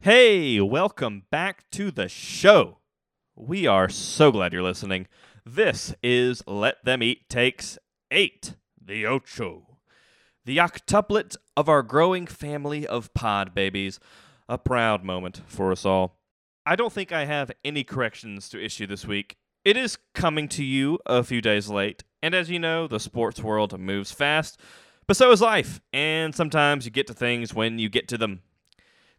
Hey, welcome back to the show. We are so glad you're listening. This is Let Them Eat Takes 8, the Ocho, the octuplet of our growing family of pod babies. A proud moment for us all. I don't think I have any corrections to issue this week. It is coming to you a few days late, and as you know, the sports world moves fast, but so is life, and sometimes you get to things when you get to them.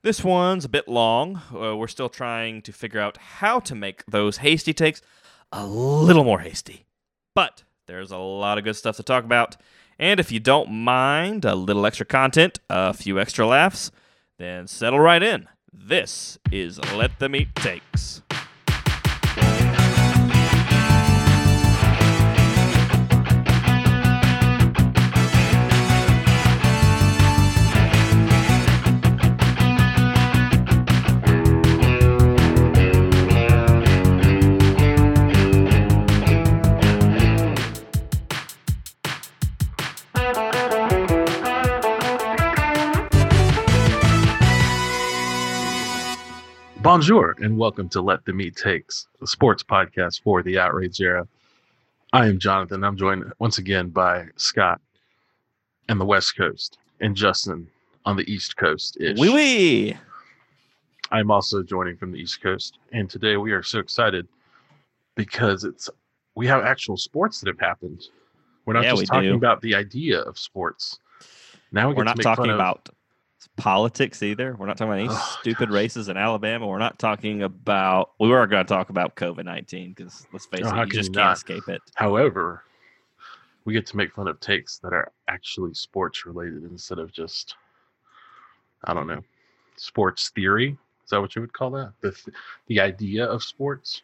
This one's a bit long. Uh, we're still trying to figure out how to make those hasty takes a little more hasty. But there's a lot of good stuff to talk about. And if you don't mind a little extra content, a few extra laughs, then settle right in. This is Let Them Eat Takes. Bonjour and welcome to Let Them Eat Takes, the sports podcast for the outrage era. I am Jonathan. I'm joined once again by Scott and the West Coast and Justin on the East Coast. Wee wee! I'm also joining from the East Coast, and today we are so excited because it's we have actual sports that have happened. We're not Yeah, we just talking do. about the idea of sports. Now we to not talking about politics either. We're not talking about any Oh, stupid races in Alabama. We're not talking about. We were going to talk about COVID nineteen because let's face Oh, it, how you just you can't not? escape it. However, we get to make fun of takes that are actually sports related instead of just, I don't know, sports theory. Is that what you would call that? The th- the idea of sports.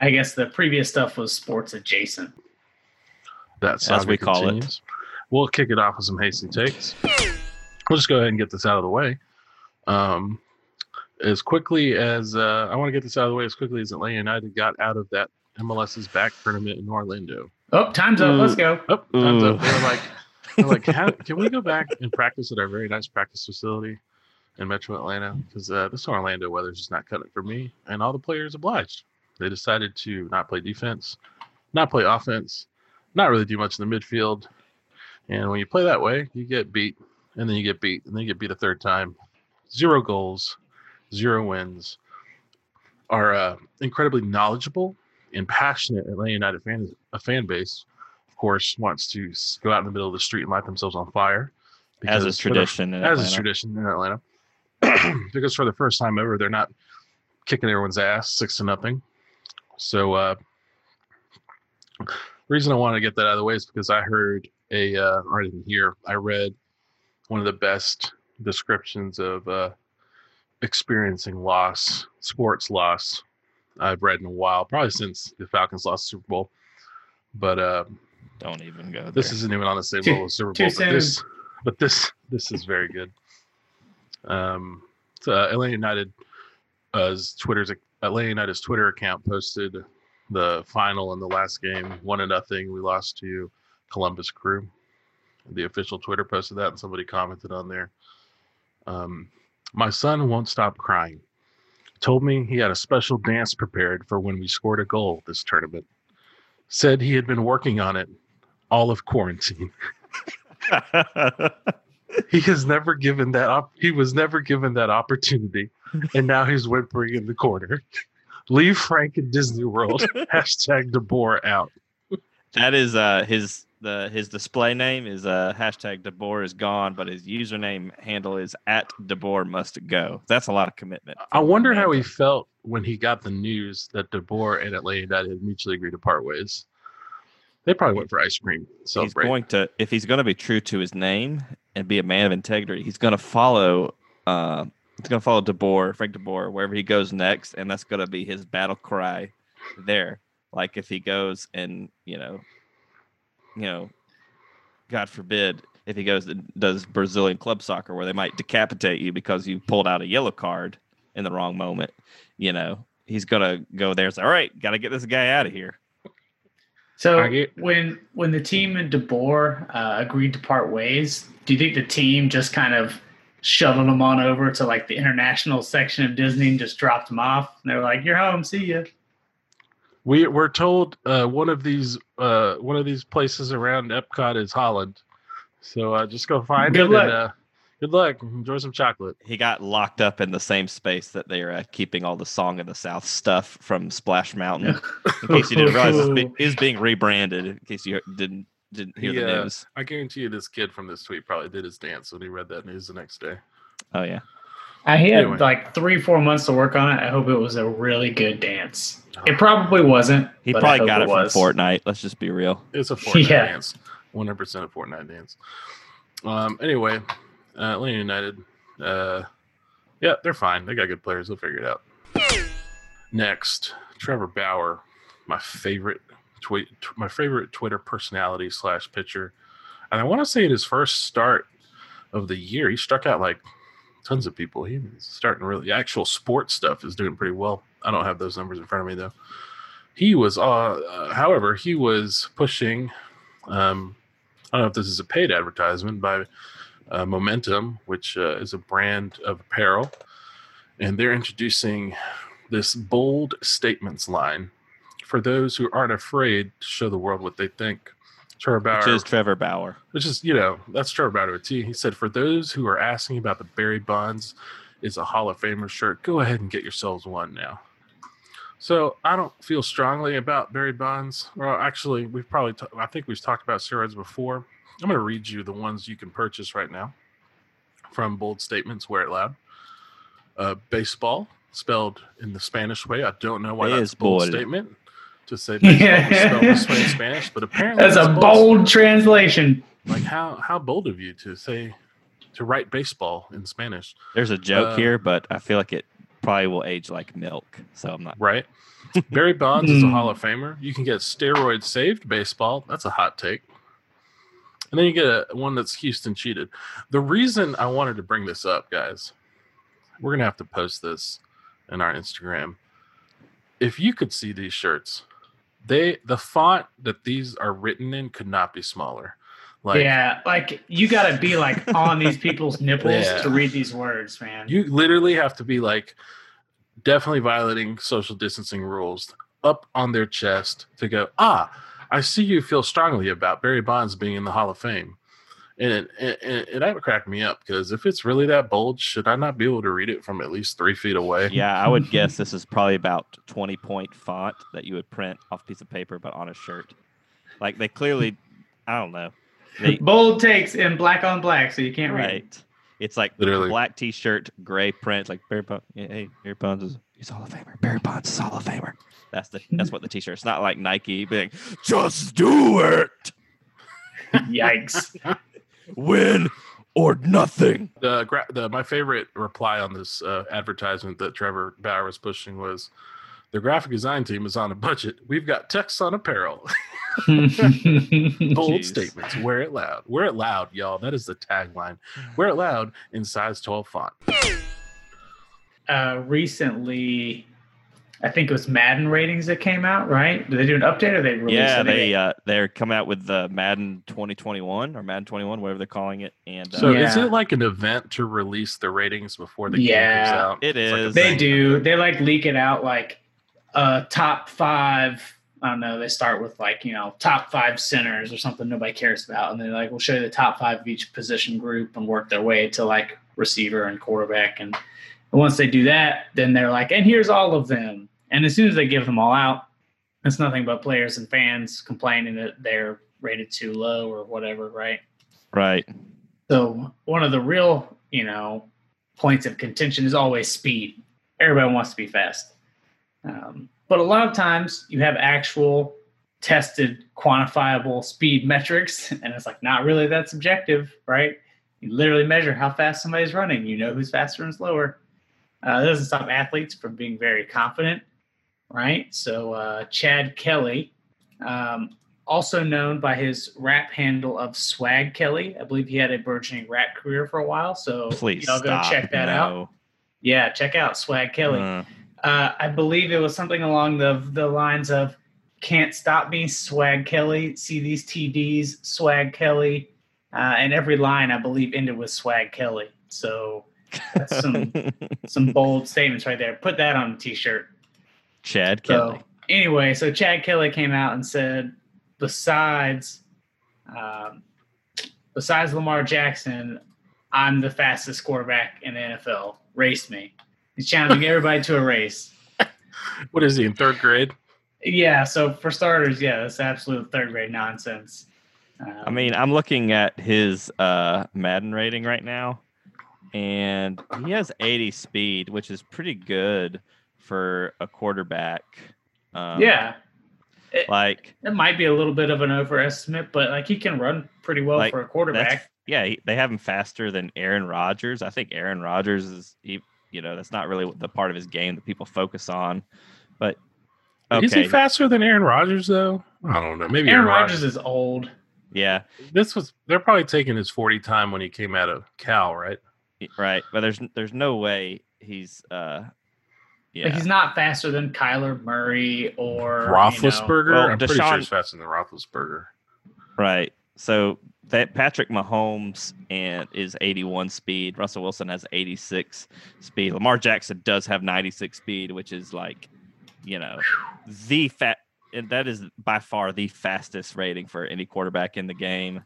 I guess the previous stuff was sports adjacent. That As saga we call it. We'll kick it off with some hasty takes. We'll just go ahead and get this out of the way. Um, as quickly as uh, I want to get this out of the way as quickly as Atlanta United got out of that MLS's back tournament in Orlando. Oh, time's up. Let's go. Oh, time's up. Ooh. They were like, they're like, How, can we go back and practice at our very nice practice facility in Metro Atlanta? Because uh, this Orlando weather's just not cutting it for me. And all the players obliged. They decided to not play defense, not play offense, not really do much in the midfield. And when you play that way, you get beat, and then you get beat, and then you get beat a third time. Zero goals, zero wins. Our uh, incredibly knowledgeable and passionate Atlanta United fan, a fan base, of course, wants to go out in the middle of the street and light themselves on fire. As is the- tradition in as is Atlanta. tradition in Atlanta. because for the first time ever, they're not kicking everyone's ass six to nothing. So, uh, reason I want to get that out of the way is because I heard a, uh, or I didn't hear, I read one of the best descriptions of uh, experiencing loss, sports loss, I've read in a while, probably since the Falcons lost the Super Bowl. But uh, Don't even go there. this isn't even on the same Too- level as Super Bowl. But this, but this, this is very good. Um, so, uh, Atlanta United, uh, Twitter's Atlanta United's Twitter account posted the final in the last game, one to nothing. We lost to Columbus Crew. The official Twitter posted that, and somebody commented on there. Um, my son won't stop crying. Told me he had a special dance prepared for when we scored a goal this tournament. Said he had been working on it all of quarantine. He has never given that op- he was never given that opportunity, and now he's whimpering in the corner. Leave Frank in Disney World. Hashtag DeBoer out. that is uh his the his display name is uh hashtag DeBoer is gone, but his username handle is at DeBoer must go. That's a lot of commitment. I wonder how he felt when he got the news that DeBoer and Atlanta United had mutually agreed to part ways. They probably went for ice cream. he's going to if he's going to be true to his name and be a man of integrity he's going to follow uh he's going to follow DeBoer Frank DeBoer wherever he goes next and that's going to be his battle cry there like if he goes and you know you know god forbid if he goes and does Brazilian club soccer where they might decapitate you because you pulled out a yellow card in the wrong moment you know he's going to go there and say all right got to get this guy out of here So get- when when the team and DeBoer uh, agreed to part ways, do you think the team just kind of shuttled them on over to like the international section of Disney and just dropped them off. And they're like, "You're home. See ya." We we're told uh, one of these uh, one of these places around Epcot is Holland, so uh, just go find Good it. luck. And, uh, good luck. Enjoy some chocolate. He got locked up in the same space that they are uh, keeping all the Song of the South stuff from Splash Mountain. In case you didn't realize, it's be- is being rebranded. In case you didn't didn't hear the Yeah. news. I guarantee you, this kid from this tweet probably did his dance when he read that news the next day. Oh yeah, I had Anyway. like three, four months to work on it. I hope it was a really good dance. It probably wasn't. he but I probably hope got it, was. from Fortnite. Let's just be real. It's a Fortnite Yeah. dance. 100% a Fortnite dance. Um. Anyway, uh, Atlanta United. Uh, yeah, they're fine. They got good players. They'll figure it out. Next, Trevor Bauer, my favorite tweet, t- my favorite Twitter personality slash pitcher, and I want to say in his first start of the year, he struck out like tons of people. He's starting really The actual sports stuff is doing pretty well. I don't have those numbers in front of me though. He was, uh, uh however, he was pushing. Um, I don't know if this is a paid advertisement by uh, Momentum, which uh, is a brand of apparel, and they're introducing this bold statements line for those who aren't afraid to show the world what they think. Trevor Bauer, Which is Trevor Bauer. which is you know that's Trevor Bauer to T. He said, "For those who are asking about the Barry Bonds is a Hall of Famer shirt, go ahead and get yourselves one now." So I don't feel strongly about Barry Bonds. Well, actually, we've probably ta- I think we've talked about steroids before. I'm going to read you the ones you can purchase right now from Bold Statements. Wear it loud. Uh, baseball spelled in the Spanish way. I don't know why It that's a bold. statement to say baseball is spelled this way in Spanish, but apparently That's it's a bold translation. like how how bold of you to say to write baseball in Spanish, There's a joke Uh, here, but I feel like it probably will age like milk. So I'm not. right? Barry Bonds is a Hmm. Hall of Famer. You can get steroid saved baseball. That's a hot take. And then you get a, one that's Houston cheated. The reason I wanted to bring this up, guys, we're gonna have to post this in our Instagram. If you could see these shirts, they the font that these are written in could not be smaller. Like yeah, like you got to be like on these people's nipples Yeah. to read these words, man. You literally have to be like definitely violating social distancing rules up on their chest to go, ah, I see you feel strongly about Barry Bonds being in the Hall of Fame. And it, it, it, it that would crack me up because if it's really that bold, should I not be able to read it from at least three feet away? Yeah, I would guess this is probably about 20 point font that you would print off a piece of paper, but on a shirt. Like they clearly, I don't know. They, Bold takes in black on black, so you can't read. it. right. It's like Literally. black T-shirt, gray print. Like Barry Bonds. Yeah, hey, Barry Bonds is he's Hall of Famer. Barry Bonds is Hall of Famer. That's the that's what the T-shirt. It's not like Nike being just do it, Yikes! Win or nothing. The, gra- the my favorite reply on this uh, advertisement that Trevor Bauer was pushing was, "The graphic design team is on a budget. We've got text on apparel." Bold Jeez. statements. Wear it loud. Wear it loud, y'all. That is the tagline. Wear it loud in size 12 font. uh, recently, I think it was Madden ratings that came out. Right? Did they do an update or they released? Yeah, they uh, they're coming out with the Madden 2021 or Madden 21, whatever they're calling it, and uh, So is it like an event to release the ratings before the game comes out? It It's like. They do. They like leak it out like uh top five. I don't know. They start with like you know top five centers or something nobody cares about, and then like we'll show you the top five of each position group and work their way to like receiver and quarterback. And, and once they do that, then they're like, and here's all of them. And as soon as they give them all out, it's nothing but players and fans complaining that they're rated too low or whatever, right? right. So one of the real, you know, points of contention is always speed. Everybody wants to be fast, um, but a lot of times you have actual tested, quantifiable speed metrics, and it's like not really that subjective, right? You literally measure how fast somebody's running. You know who's faster and slower. Uh, that doesn't stop athletes from being very confident, right? So uh, Chad Kelly, um, also known by his rap handle of Swag Kelly. I believe he had a burgeoning rap career for a while. So Please y'all go stop. check that out. No. Yeah, check out Swag Kelly. Uh, Uh, I believe it was something along the the lines of "Can't stop me, Swag Kelly." See these TDs, Swag Kelly, uh, and every line I believe ended with Swag Kelly. So that's some some bold statements right there. Put that on a t-shirt. Chad Kelly. So anyway, so Chad Kelly came out and said, besides, um, besides Lamar Jackson, I'm the fastest quarterback in the NFL. Race me. He's challenging everybody to a race. What is he in third grade? Yeah. So for starters, yeah, that's absolute third grade nonsense. Um, I mean, I'm looking at his uh, Madden rating right now, and he has 80 speed, which is pretty good for a quarterback. Um, yeah, like it might be a little bit of an overestimate, but like he can run pretty well Like, for a quarterback. yeah, he, they have him faster than Aaron Rodgers. I think Aaron Rodgers is, he, you know, that's not really the part of his game that people focus on. But okay, Is he faster than Aaron Rodgers though? I don't know. Maybe Aaron Aaron, Rodgers is old. yeah, This was they're probably taking his 40 time when he came out of Cal, right? right. But there's there's no way he's uh, yeah. Like he's not faster than Kyler Murray or you know- Roethlisberger. Well, I'm pretty sure he's faster than Roethlisberger. Right. So that Patrick Mahomes and is 81 speed. Russell Wilson has 86 speed. Lamar Jackson does have 96 speed, which is like, you know, the fat. And that is by far the fastest rating for any quarterback in the game.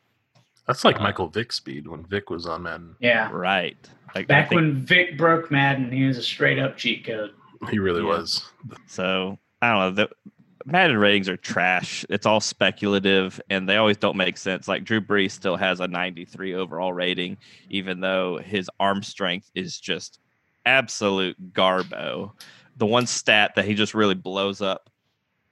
That's like Uh, Michael Vick speed when Vick was on Madden. Yeah. Right. Like Back think- when Vick broke Madden, he was a straight up cheat code. He really Yeah. was. So I don't know. The Madden ratings are trash. It's all speculative, and they always don't make sense. Like Drew Brees still has a 93 overall rating, even though his arm strength is just absolute garbo. The one stat that he just really blows up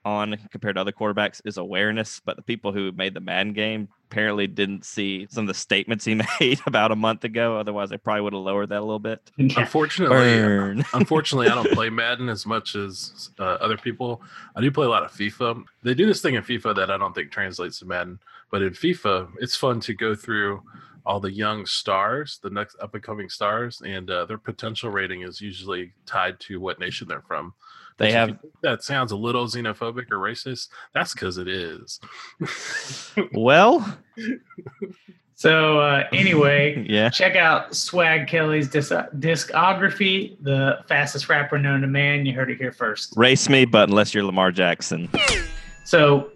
on compared to other quarterbacks is awareness. But the people who made the Madden game apparently didn't see some of the statements he made about a month ago. Otherwise, they probably would have lowered that a little bit. Unfortunately, unfortunately, I don't play Madden as much as uh, other people. I do play a lot of FIFA. They do this thing in FIFA that I don't think translates to Madden, but in FIFA, it's fun to go through all the young stars, the next up and coming stars, and uh, their potential rating is usually tied to what nation they're from. They Which have that sounds a little xenophobic or racist. That's because it is. well, So uh, anyway, yeah. check out Swag Kelly's dis- discography, the fastest rapper known to man. You heard it here first. Race me, but unless you're Lamar Jackson, So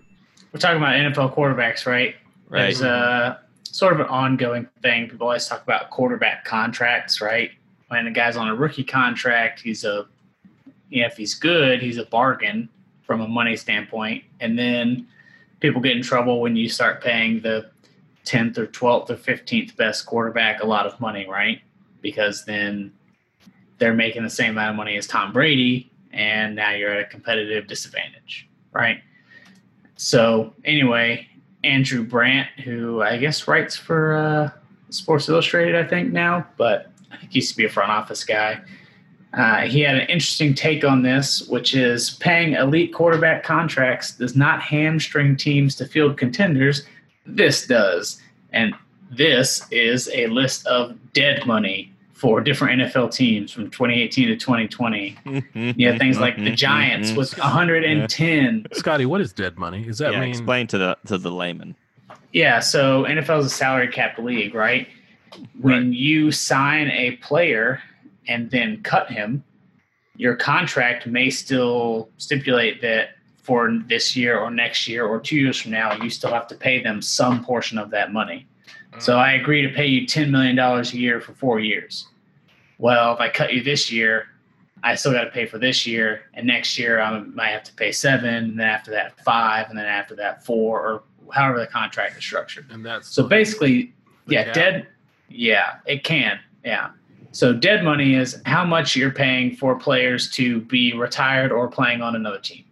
we're talking about NFL quarterbacks, right? right? There's a sort of an ongoing thing. People always talk about quarterback contracts, right? When a guy's on a rookie contract, he's a, you know, if he's good, he's a bargain from a money standpoint. And then people get in trouble when you start paying the 10th or 12th or 15th best quarterback a lot of money, right? Because then they're making the same amount of money as Tom Brady, and now you're at a competitive disadvantage, right? So, anyway, Andrew Brandt, who I guess writes for uh, Sports Illustrated, I think now, but I think he used to be a front office guy. Uh, he had an interesting take on this, which is paying elite quarterback contracts does not hamstring teams to field contenders. This does. And this is a list of dead money for different NFL teams from 2018 to 2020. You have mm-hmm. things like the mm-hmm. Giants with mm-hmm. 110 Scotty, what is dead money? Is that yeah, mean explain to the to the layman. Yeah, so NFL is a salary cap league, right? When you sign a player and then cut him, your contract may still stipulate that for this year or next year or two years from now, you still have to pay them some portion of that money. So mm. I agree to pay you $10 million a year for four years. Well, if I cut you this year, I still got to pay for this year, and next year I might have to pay seven, and then after that five, and then after that four, or however the contract is structured. and that's So basically, yeah, cap? dead. Yeah, it can. Yeah. So dead money is how much you're paying for players to be retired or playing on another team.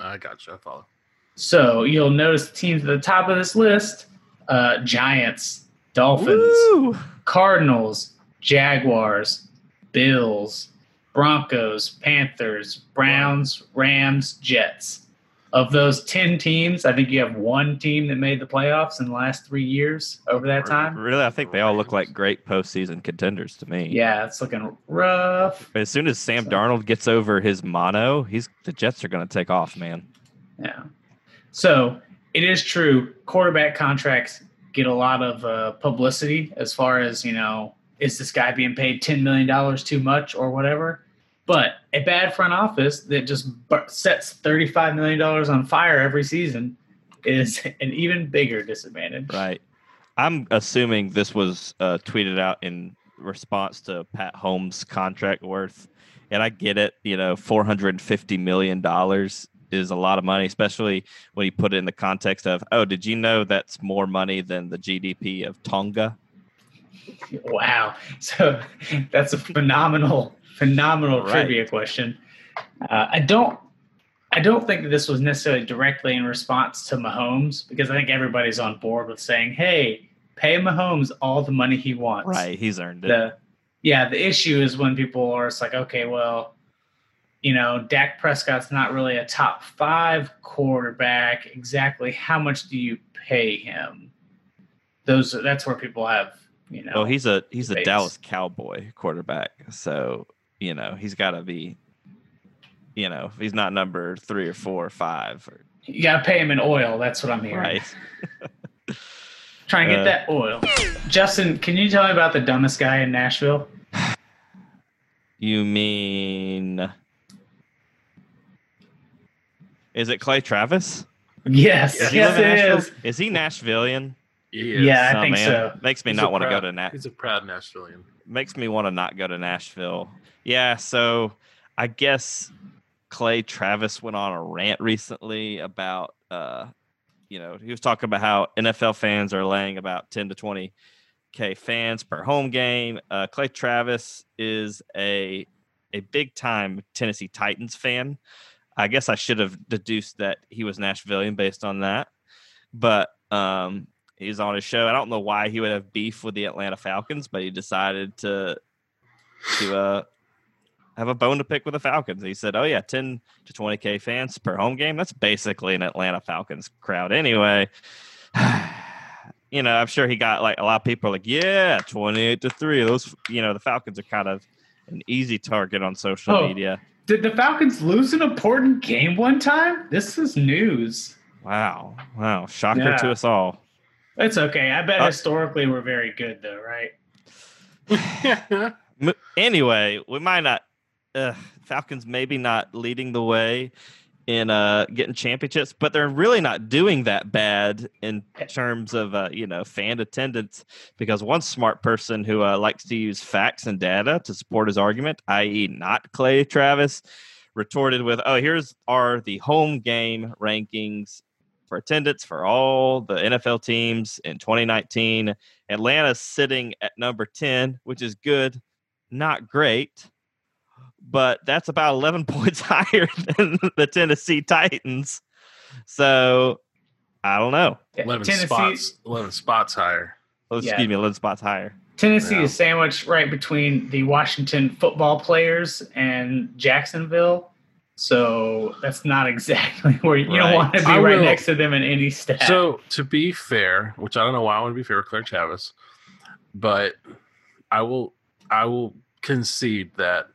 I got you. I follow. So you'll notice the teams at the top of this list: uh, Giants, Dolphins, Woo! Cardinals, Jaguars, Bills, Broncos, Panthers, Browns, Rams, Jets. Of those 10 teams, I think you have one team that made the playoffs in the last three years over that time. Really, I think they all look like great postseason contenders to me. Yeah, it's looking rough. As soon as Sam So- Darnold gets over his mono, he's the Jets are going to take off, man. Yeah. So it is true. Quarterback contracts get a lot of uh, publicity as far as, you know, is this guy being paid $10 million too much or whatever? But a bad front office that just sets $35 million on fire every season is an even bigger disadvantage. Right. I'm assuming this was uh, tweeted out in response to Pat Mahomes' contract worth. And I get it, you know, $450 million is a lot of money, especially when you put it in the context of, oh, did you know that's more money than the GDP of Tonga? Wow. So that's a phenomenal, phenomenal right. trivia question. Uh, I don't I don't think that this was necessarily directly in response to Mahomes because I think everybody's on board with saying, "Hey, pay Mahomes all the money he wants." Right, he's earned it. The, yeah, the issue is when people are it's like, okay, well, you know, Dak Prescott's not really a top five quarterback. Exactly how much do you pay him? Those that's where people have, you know. Well, he's a he's debates. a Dallas Cowboy quarterback, so you know he's got to be, you know, he's not number three or four or five. Or, you got to pay him in oil. That's what I'm hearing. Right. Try and get uh, that oil. Justin, can you tell me about the dumbest guy in Nashville? You mean is it Clay Travis? Yes, is yes, it is. Is he Nashvilleian? He yeah, I think man. so. Makes me He's not want to go to Nashville. He's a proud Nashvilleian. Makes me want to not go to Nashville. Yeah, so I guess Clay Travis went on a rant recently about, uh, you know, he was talking about how NFL fans are laying about 10 to 20 k fans per home game. Uh, Clay Travis is a a big time Tennessee Titans fan. I guess I should have deduced that he was Nashvilleian based on that. But um, he's on his show. I don't know why he would have beef with the Atlanta Falcons, but he decided to to uh, have a bone to pick with the Falcons. He said, "Oh yeah, ten to twenty k fans per home game. That's basically an Atlanta Falcons crowd anyway." you know, I'm sure he got like a lot of people like, "Yeah, twenty eight to three. Those, you know, the Falcons are kind of an easy target on social oh, media." Did the Falcons lose an important game one time? This is news. Wow. Wow. Shocker yeah. to us all. It's okay. I bet uh, historically we're very good, though, right? anyway, we might not. Uh, Falcons maybe not leading the way in uh, getting championships, but they're really not doing that bad in terms of uh, you know fan attendance. Because one smart person who uh, likes to use facts and data to support his argument, i.e., not Clay Travis, retorted with, "Oh, here's are the home game rankings for attendance for all the NFL teams in 2019. Atlanta's sitting at number 10, which is good, not great." but that's about 11 points higher than the Tennessee Titans. So I don't know. 11 Tennessee, spots. 11 spots higher. Oh, excuse yeah. me, 11 spots higher. Tennessee yeah. is sandwiched right between the Washington football players and Jacksonville. So that's not exactly where you, right. don't want to be I right will, next to them in any stat. So to be fair, which I don't know why I want to be fair with Clay Travis, but I will I will concede that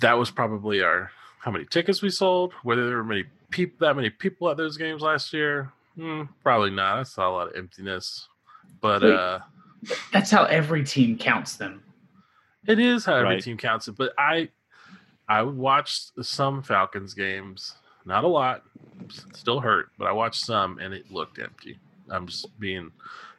that was probably our how many tickets we sold. Whether there were many people that many people at those games last year, hmm, probably not. I saw a lot of emptiness, but Wait, uh, that's how every team counts them. It is how every right. team counts it, but I I watched some Falcons games, not a lot, still hurt, but I watched some and it looked empty. I'm just being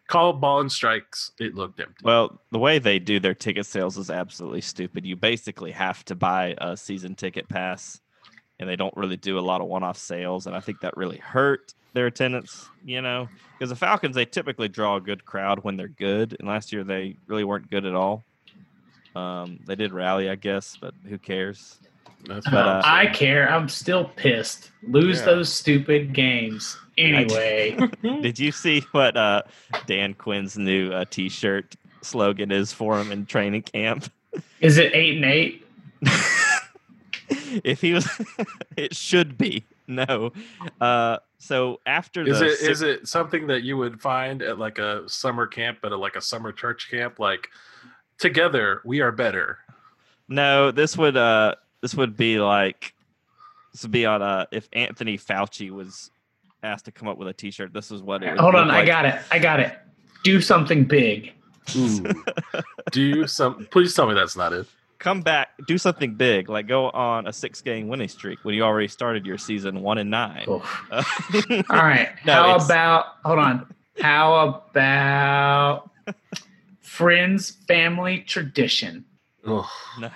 call ball and strikes. It looked empty. Well, the way they do their ticket sales is absolutely stupid. You basically have to buy a season ticket pass, and they don't really do a lot of one-off sales. And I think that really hurt their attendance. You know, because the Falcons they typically draw a good crowd when they're good, and last year they really weren't good at all. Um, they did rally, I guess, but who cares? But, uh, I care. I'm still pissed. Lose yeah. those stupid games. Anyway, did you see what uh, Dan Quinn's new uh, T-shirt slogan is for him in training camp? Is it eight and eight? if he was, it should be no. Uh, so after is it six... is it something that you would find at like a summer camp, at like a summer church camp, like together we are better. No, this would uh this would be like this would be on uh if Anthony Fauci was asked to come up with a T-shirt. This is what it. Hold on, like. I got it. I got it. Do something big. Do some. Please tell me that's not it. Come back, do something big, like go on a six-game winning streak when you already started your season one and nine. Oof. Uh, All right. No, How it's- about hold on? How about friends, family, tradition? Ugh, no.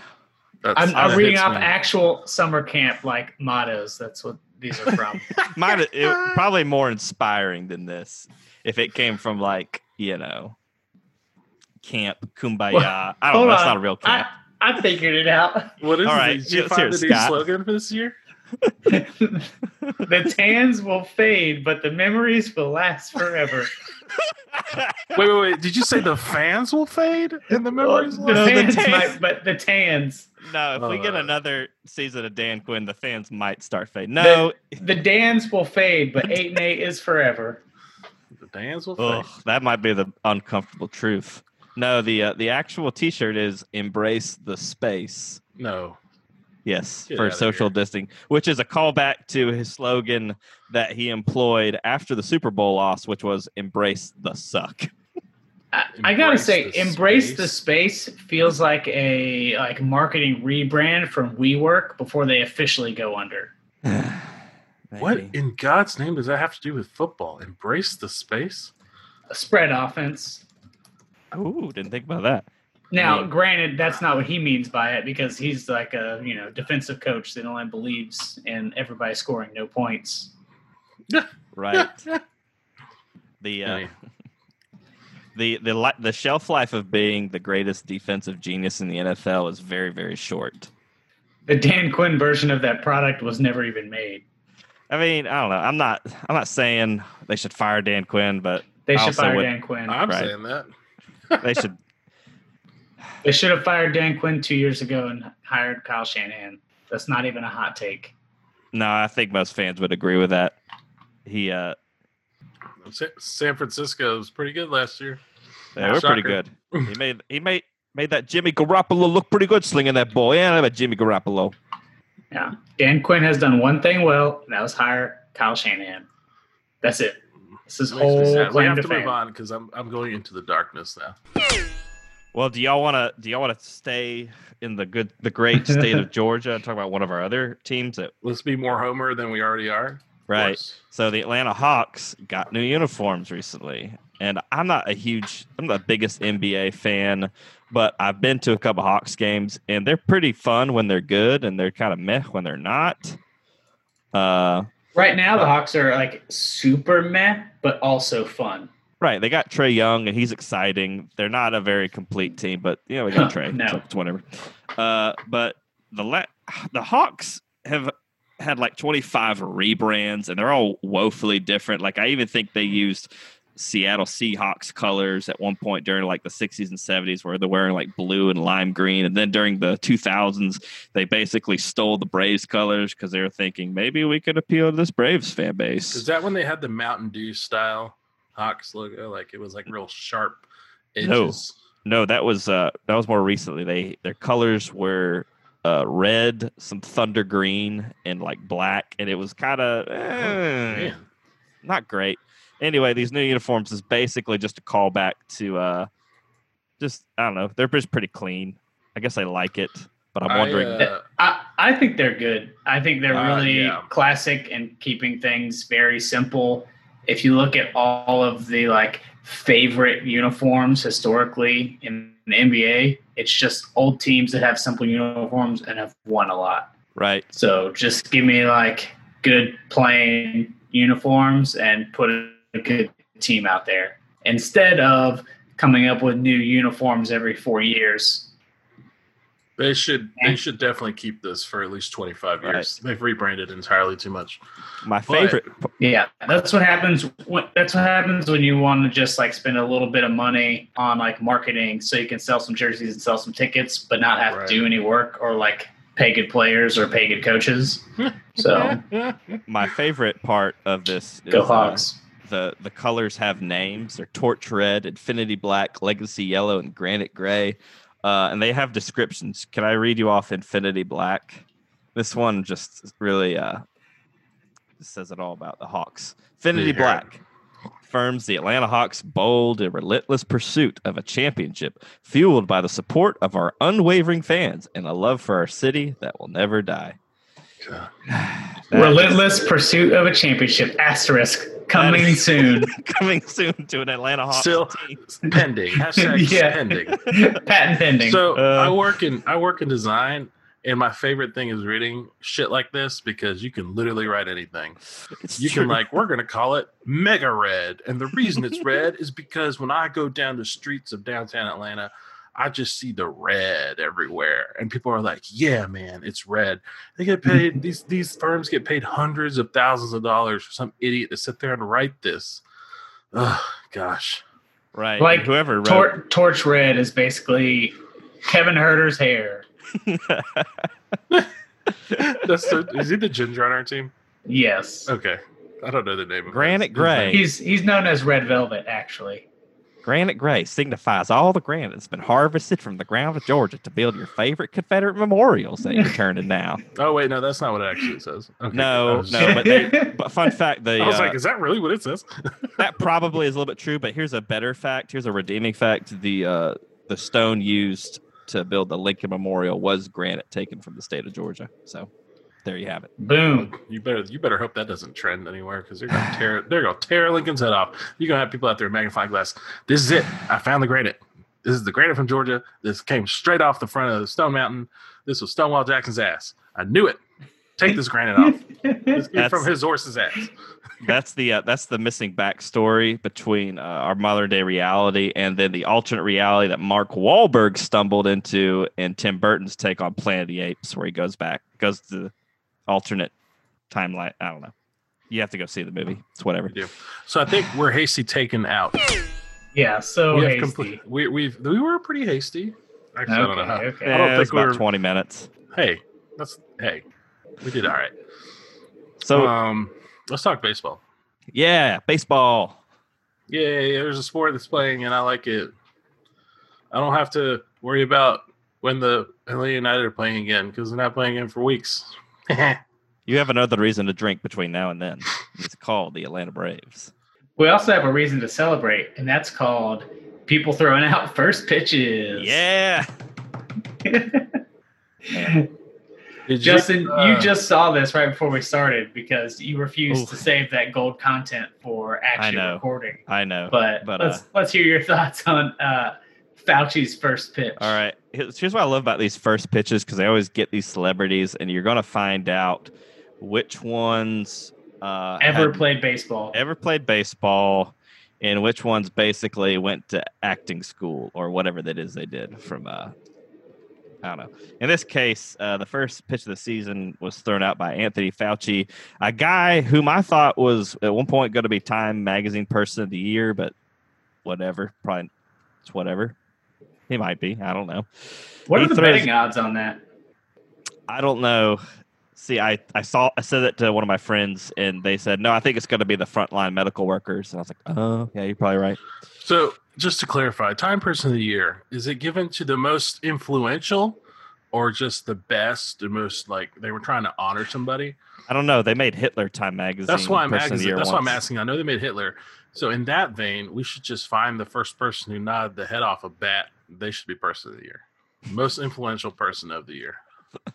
I'm, I'm reading off me. actual summer camp like mottos. That's what these are from. Might it, probably more inspiring than this if it came from like you know camp kumbaya. Well, I don't hold know. That's on. not a real camp. I, I figured it out. What is All it? right, Did you find hear the new Scott. slogan for this year? The tans will fade, but the memories will last forever. Wait, wait, wait. Did you say the fans will fade and the memories Well, will? the No, the fans tans- might, but the tans, no, if we get Uh. another season of Dan Quinn, the fans might start fading. No, the Dans will fade, but eight and eight is forever. The fans will ugh, fade. that might be the uncomfortable truth. No, the uh, the actual T-shirt is "Embrace the Space." No. Yes, Get for social distancing, which is a callback to his slogan that he employed after the Super Bowl loss, which was "Embrace the suck." I, I gotta say, the embrace the space. space feels like a like marketing rebrand from WeWork before they officially go under. What in God's name does that have to do with football? Embrace the space? A spread offense. Ooh, didn't think about that. Now, mean- granted, that's not what he means by it because he's like a you know defensive coach that only believes in everybody scoring no points. Right. The uh, the the li- the shelf life of being the greatest defensive genius in the NFL is very very short. The Dan Quinn version of that product was never even made. I mean, I don't know. I'm not I'm not saying they should fire Dan Quinn, but They should fire would- Dan Quinn. I'm Right. saying that. they should. They should have fired Dan Quinn two years ago and hired Kyle Shanahan. That's not even a hot take. No, I think most fans would agree with that. He uh, San Francisco was pretty good last year. they were pretty good. He made he made made that Jimmy Garoppolo look pretty good slinging that ball. Yeah, I know about Jimmy Garoppolo. Yeah. Dan Quinn has done one thing well, and that was hire Kyle Shanahan. That's it. This is whole. We have to to move fame. on because I'm I'm going into the darkness now. Well, do y'all want to do y'all want to stay in the good the great state of Georgia and talk about one of our other teams that Let's be more Homer than we already are. Right? So the Atlanta Hawks got new uniforms recently, and I'm not a huge, I'm not the biggest NBA fan, but I've been to a couple Hawks games, and they're pretty fun when they're good, and they're kind of meh when they're not. Uh, Right now, the Hawks are like super meh, but also fun. Right, they got Trae Young, and he's exciting. They're not a very complete team, but you know we got Trae, No. so it's whatever. Uh, but the la- the Hawks have had like 25 rebrands and they're all woefully different. Like I even think they used Seattle Seahawks colors at one point during like the 60s and 70s where they're wearing like blue and lime green and then during the 2000s they basically stole the Braves colors cuz they were thinking maybe we could appeal to this Braves fan base. Is that when they had the Mountain Dew style Hawks logo? Like it was like real sharp edges. No. No, that was uh that was more recently. They their colors were uh red, some thunder green and like black and it was kind of Oh, not great. Anyway, these new uniforms is basically just a callback to uh just I don't know, they're just pretty clean. I guess I like it, but I'm I, wondering uh, I, I think they're good. I think they're Uh, really yeah. classic and keeping things very simple. If you look at all of the like favorite uniforms historically in the NBA, it's just old teams that have simple uniforms and have won a lot. right. So just give me like good plain uniforms and put a good team out there instead of coming up with new uniforms every four years. They should they should definitely keep this for at least 25 Right. years. They've rebranded entirely too much. My But- favorite Yeah, that's what happens. When, that's what happens when you want to just like spend a little bit of money on like marketing, so you can sell some jerseys and sell some tickets, but not have Right. to do any work or like pay good players or pay good coaches. So my favorite part of this is go uh, the the colors have names. They're torch red, infinity black, legacy yellow, and granite gray. Uh, and they have descriptions. Can I read you off infinity black? This one just really uh, says it all about the Hawks. Infinity Yeah. black. reaffirms the Atlanta Hawks' bold and relentless pursuit of a championship, fueled by the support of our unwavering fans and a love for our city that will never die. God. That Relentless pursuit of a championship. Asterisk coming is- soon. coming soon to an Atlanta Hawks Still- team. pending. Hashtag Yeah. pending. Patent pending. So Uh, I work in I work in design, and my favorite thing is reading shit like this because you can literally write anything. You true. can like we're gonna call it mega red, and the reason it's red is because when I go down the streets of downtown Atlanta, I just see the red everywhere, and people are like, "Yeah, man, it's red." They get mm-hmm. paid these these firms get paid hundreds of thousands of dollars for some idiot to sit there and write this. Oh gosh. right. Like, whoever wrote Tor- Torch Red is basically Kevin Huerter's hair. That's so, is he the ginger on our team? Yes. Okay. I don't know the name of Granite his Gray. He's he's known as Red Velvet, actually. Granite Gray signifies all the granite that's been harvested from the ground of Georgia to build your favorite Confederate memorials that you're turning now. Oh wait, no, that's not what it actually says. Okay, No, no, but they, but fun fact, the I was uh, like, is that really what it says? that probably is a little bit true. But here's a better fact. Here's a redeeming fact. The uh, the stone used to build the Lincoln Memorial was granite taken from the state of Georgia. So there you have it. Boom. You better you better hope that doesn't trend anywhere because they're gonna tear they're gonna tear Lincoln's head off. You're gonna have people out there magnifying glass. This is it. I found the granite. This is the granite from Georgia. This came straight off the front of the Stone Mountain. This was Stonewall Jackson's ass. I knew it. Take this granite off. This came from his horse's ass. That's the uh, that's the missing backstory between uh, our modern day reality and then the alternate reality that Mark Wahlberg stumbled into in Tim Burton's take on Planet of the Apes, where he goes back goes to the alternate timeline. I don't know. You have to go see the movie. It's whatever. We do. So I think we're hasty taken out. Yeah, so we hasty. complete, we we've we were pretty hasty. Actually, I don't know how. Okay, okay. I don't Yeah, it was think we about were- twenty minutes. Hey, that's hey, we did all right. So um, let's talk baseball. yeah, baseball. Yeah, there's a sport that's playing and I like it. I don't have to worry about when the LA United are playing again because they're not playing again for weeks. You have another reason to drink between now and then. It's called the Atlanta Braves. We also have a reason to celebrate, and that's called people throwing out first pitches. Yeah. Did you- Justin, uh, you just saw this right before we started because you refused Oof. to save that gold content for actual know. recording. I know. But, But, uh, let's let's hear your thoughts on uh, Fauci's first pitch. All right. Here's what I love about these first pitches because they always get these celebrities, and you're going to find out which ones uh, Ever had played baseball? ever played baseball, and which ones basically went to acting school or whatever that is they did from. Uh, I don't know. In this case, uh, the first pitch of the season was thrown out by Anthony Fauci, a guy whom I thought was at one point going to be Time Magazine Person of the Year, but whatever. Probably it's whatever. He might be. I don't know. What he are the throws- betting odds on that? I don't know. See, I, I saw I said it to one of my friends, and they said no. I think it's going to be the frontline medical workers, and I was like, oh yeah, you're probably right. So just to clarify, Time Person of the Year is it given to the most influential, or just the best, the most like they were trying to honor somebody? I don't know. They made Hitler Time Magazine. That's why I'm Person of the asking. Year That's why I'm asking. I know they made Hitler. So in that vein, we should just find the first person who nodded the head off a bat. They should be person of the year, most influential person of the year.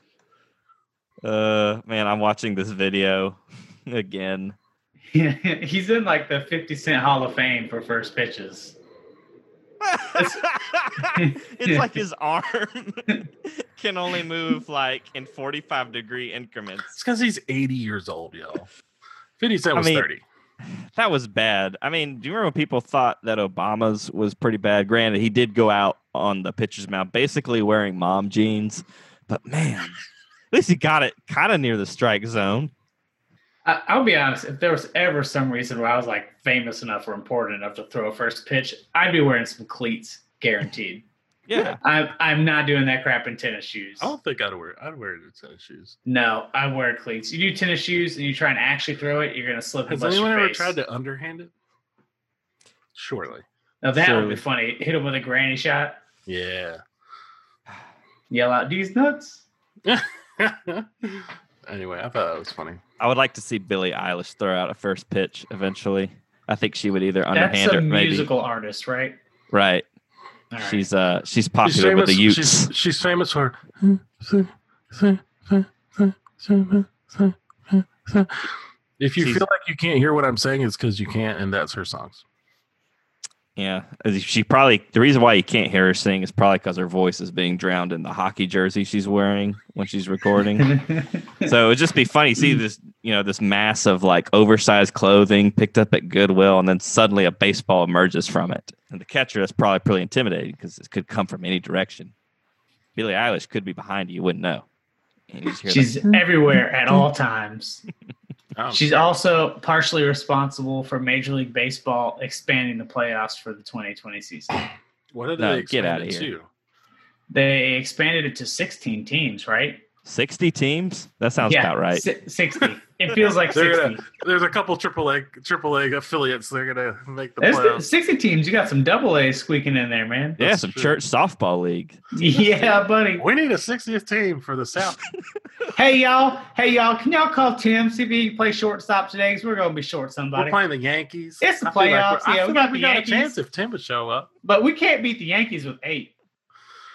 Uh, man, I'm watching this video again. He's in like the 50 Cent Hall of Fame for first pitches. it's like his arm can only move like in 45 degree increments. It's because he's 80 years old, y'all. 50 Cent I was mean, 30. That was bad. I mean, do you remember when people thought that Obama's was pretty bad? Granted, he did go out on the pitcher's mound basically wearing mom jeans, but man, at least he got it kind of near the strike zone. I, I'll be honest. If there was ever some reason where I was like famous enough or important enough to throw a first pitch, I'd be wearing some cleats, guaranteed. Yeah. I'm I'm not doing that crap in tennis shoes. I don't think I'd wear. I'd wear the tennis shoes. No, I wear cleats. You do tennis shoes and you try and actually throw it, you're gonna slip and Has anyone your ever tried to underhand it? Surely. Now that would be funny. Hit him with a granny shot. Yeah. Yell out, "These nuts!" anyway, I thought that was funny. I would like to see Billie Eilish throw out a first pitch eventually. I think she would either That's underhand a or maybe musical artist, right? right. All right. She's uh she's She's popular with the youths. She's, she's famous for. If you She's- feel like you can't hear what I'm saying, it's because you can't, and that's her songs. Yeah, she probably the reason why you can't hear her sing is probably because her voice is being drowned in the hockey jersey she's wearing when she's recording. so it'd just be funny to see this, you know, this mass of like oversized clothing picked up at Goodwill, and then suddenly a baseball emerges from it. And the catcher is probably pretty intimidated because it could come from any direction. Billie Eilish could be behind you, you wouldn't know. And you She's everywhere at all times. Oh, She's also partially responsible for Major League Baseball expanding the playoffs for the 2020 season. what did No, they get out of it here. to? They expanded it to 16 teams, right? the 60 teams? That sounds yeah, about right. si- 60. It feels like They're 60. gonna, there's a couple triple A triple A affiliates. They're gonna make the There's playoffs. 60 teams. You got some double A squeaking in there, man. Yeah, That's some true. church softball league. Yeah, buddy. We need a 60th team for the South. Hey, y'all. Hey, y'all. Can y'all call Tim, see if he can play shortstop today? Because we're going to be short somebody. We're somebody. playing the Yankees. It's the I feel like playoffs, we're- I yeah, feel we got like we the got a chance if Tim would show up. But we can't beat the Yankees with eight.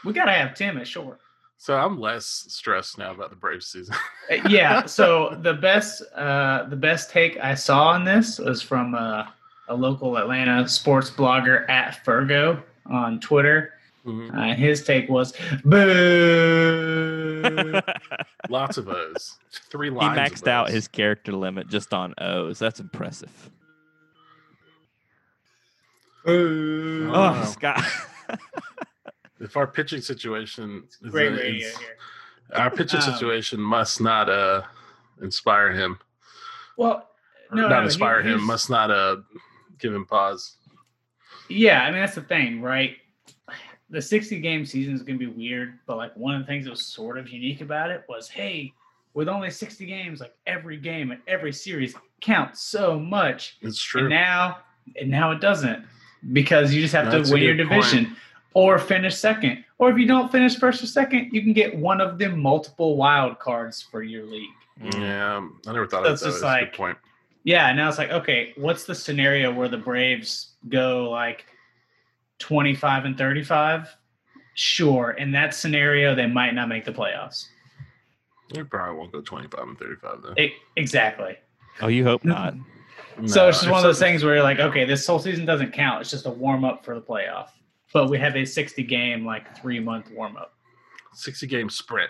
We got to have Tim at short. So I'm less stressed now about the Braves season. Uh, yeah. So the best, uh, the best take I saw on this was from uh, a local Atlanta sports blogger at Fergo on Twitter. Mhm. Uh, and his take was, "Boo." Lots of O's. Three lines. he maxed of out his character limit just on O's. That's impressive. Boo. Oh, Oh, no. Scott. If our pitching situation is, Great radio is- here. our pitching Um, situation must not uh inspire him. Well, no, not no, inspire he- him. Must not uh give him pause. Yeah, I mean that's the thing, right? The 60 game season is going to be weird, but like one of the things that was sort of unique about it was, hey, with only 60 games, like every game and every series counts so much. It's true. And now, and now it doesn't because you just have That's to win your division or finish second. Or if you don't finish first or second, you can get one of the multiple wild cards for your league. yeah, um, I never thought So of it's that. just That's a like- good point. Yeah, now it's like, okay, what's the scenario where the Braves go like 25 and 35? Sure. In that scenario, they might not make the playoffs. They probably won't go 25 and 35 though. E- exactly. Oh, you hope not. so it's just one of those some- things where you're like, okay, this whole season doesn't count. It's just a warm up for the playoff. But we have a 60 game, like three month warm up. 60 game sprint.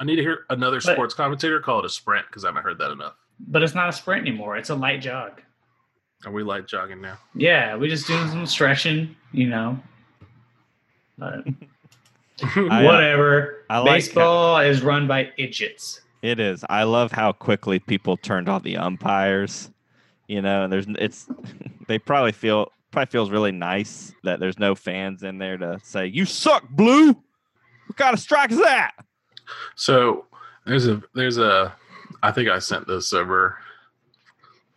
I need to hear another But- sports commentator call it a sprint because I haven't heard that enough. But it's not a sprint anymore. It's a light jog. Are we light jogging now? Yeah, we just doing some stretching, you know. But I, uh, whatever. I like- Baseball is run by idiots. It is. I love how quickly people turned on the umpires. You know, and there's it's they probably feel probably feels really nice that there's no fans in there to say you suck, blue. What kind of strike is that? So there's a there's a I think I sent this over.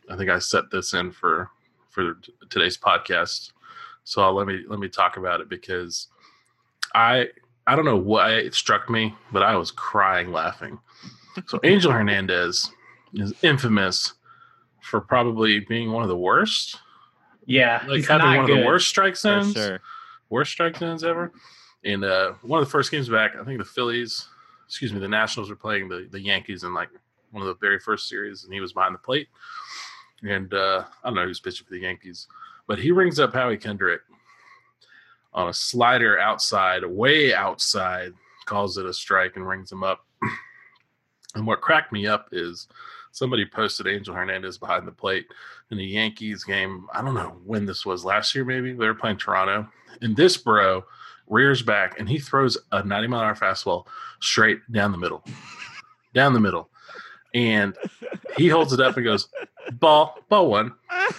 I think I set this in for for today's podcast. So I'll, let me let me talk about it because I I don't know why it struck me, but I was crying laughing. So Angel Hernandez is infamous for probably being one of the worst, Yeah, like he's having not one of the worst strike For zones sure. worst strike zones ever. And uh, one of the first games back, I think the Phillies, excuse me, the Nationals were playing the, the Yankees in like one of the very first series, and he was behind the plate. And uh, I don't know who's pitching for the Yankees, but he rings up Howie Kendrick on a slider outside, way outside, calls it a strike and rings him up. and what cracked me up is somebody posted Angel Hernandez behind the plate in the Yankees game. I don't know when this was last year, maybe they were playing Toronto. And this bro rears back and he throws a 90 mile an hour fastball straight down the middle, down the middle. And he holds it up and goes, ball, ball one.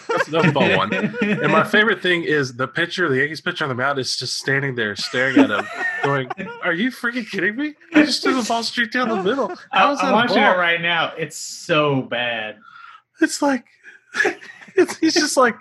That's, ball one. And my favorite thing is the pitcher, the Yankees pitcher on the mound is just standing there staring at him, going, Are you freaking kidding me? I just threw the ball straight down the middle. I, How is that I'm watching ball? it right now. It's so bad. It's like, it's, he's just like,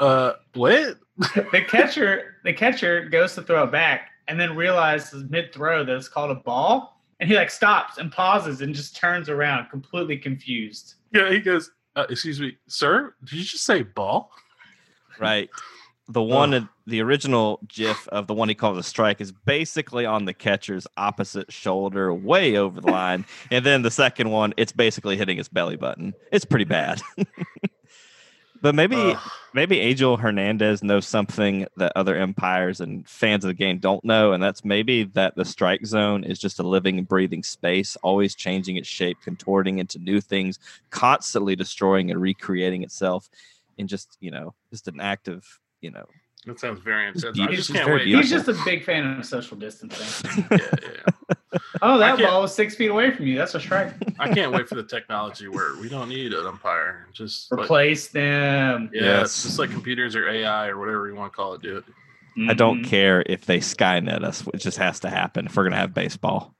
uh, what? The catcher, the catcher goes to throw it back, and then realizes mid throw that it's called a ball, and he like stops and pauses and just turns around, completely confused. Yeah, he goes, uh, excuse me, sir, did you just say ball? Right. The one, the original GIF of the one he calls a strike is basically on the catcher's opposite shoulder, way over the line. and then the second one, it's basically hitting his belly button. It's pretty bad. but maybe, Ugh. maybe Angel Hernandez knows something that other umpires and fans of the game don't know, and that's maybe that the strike zone is just a living and breathing space, always changing its shape, contorting into new things, constantly destroying and recreating itself, in just you know just an act of you know that sounds very intense. I just can't wait. He's just a big fan of social distancing. yeah, yeah. Oh, that ball was six feet away from you. That's a strike. I can't wait for the technology where we don't need an umpire. Just like, Replace them. yeah, Yes. it's just like computers or AI or whatever you want to call it. Do it. Mm-hmm. I don't care if they Skynet us. It just has to happen if we're gonna have baseball.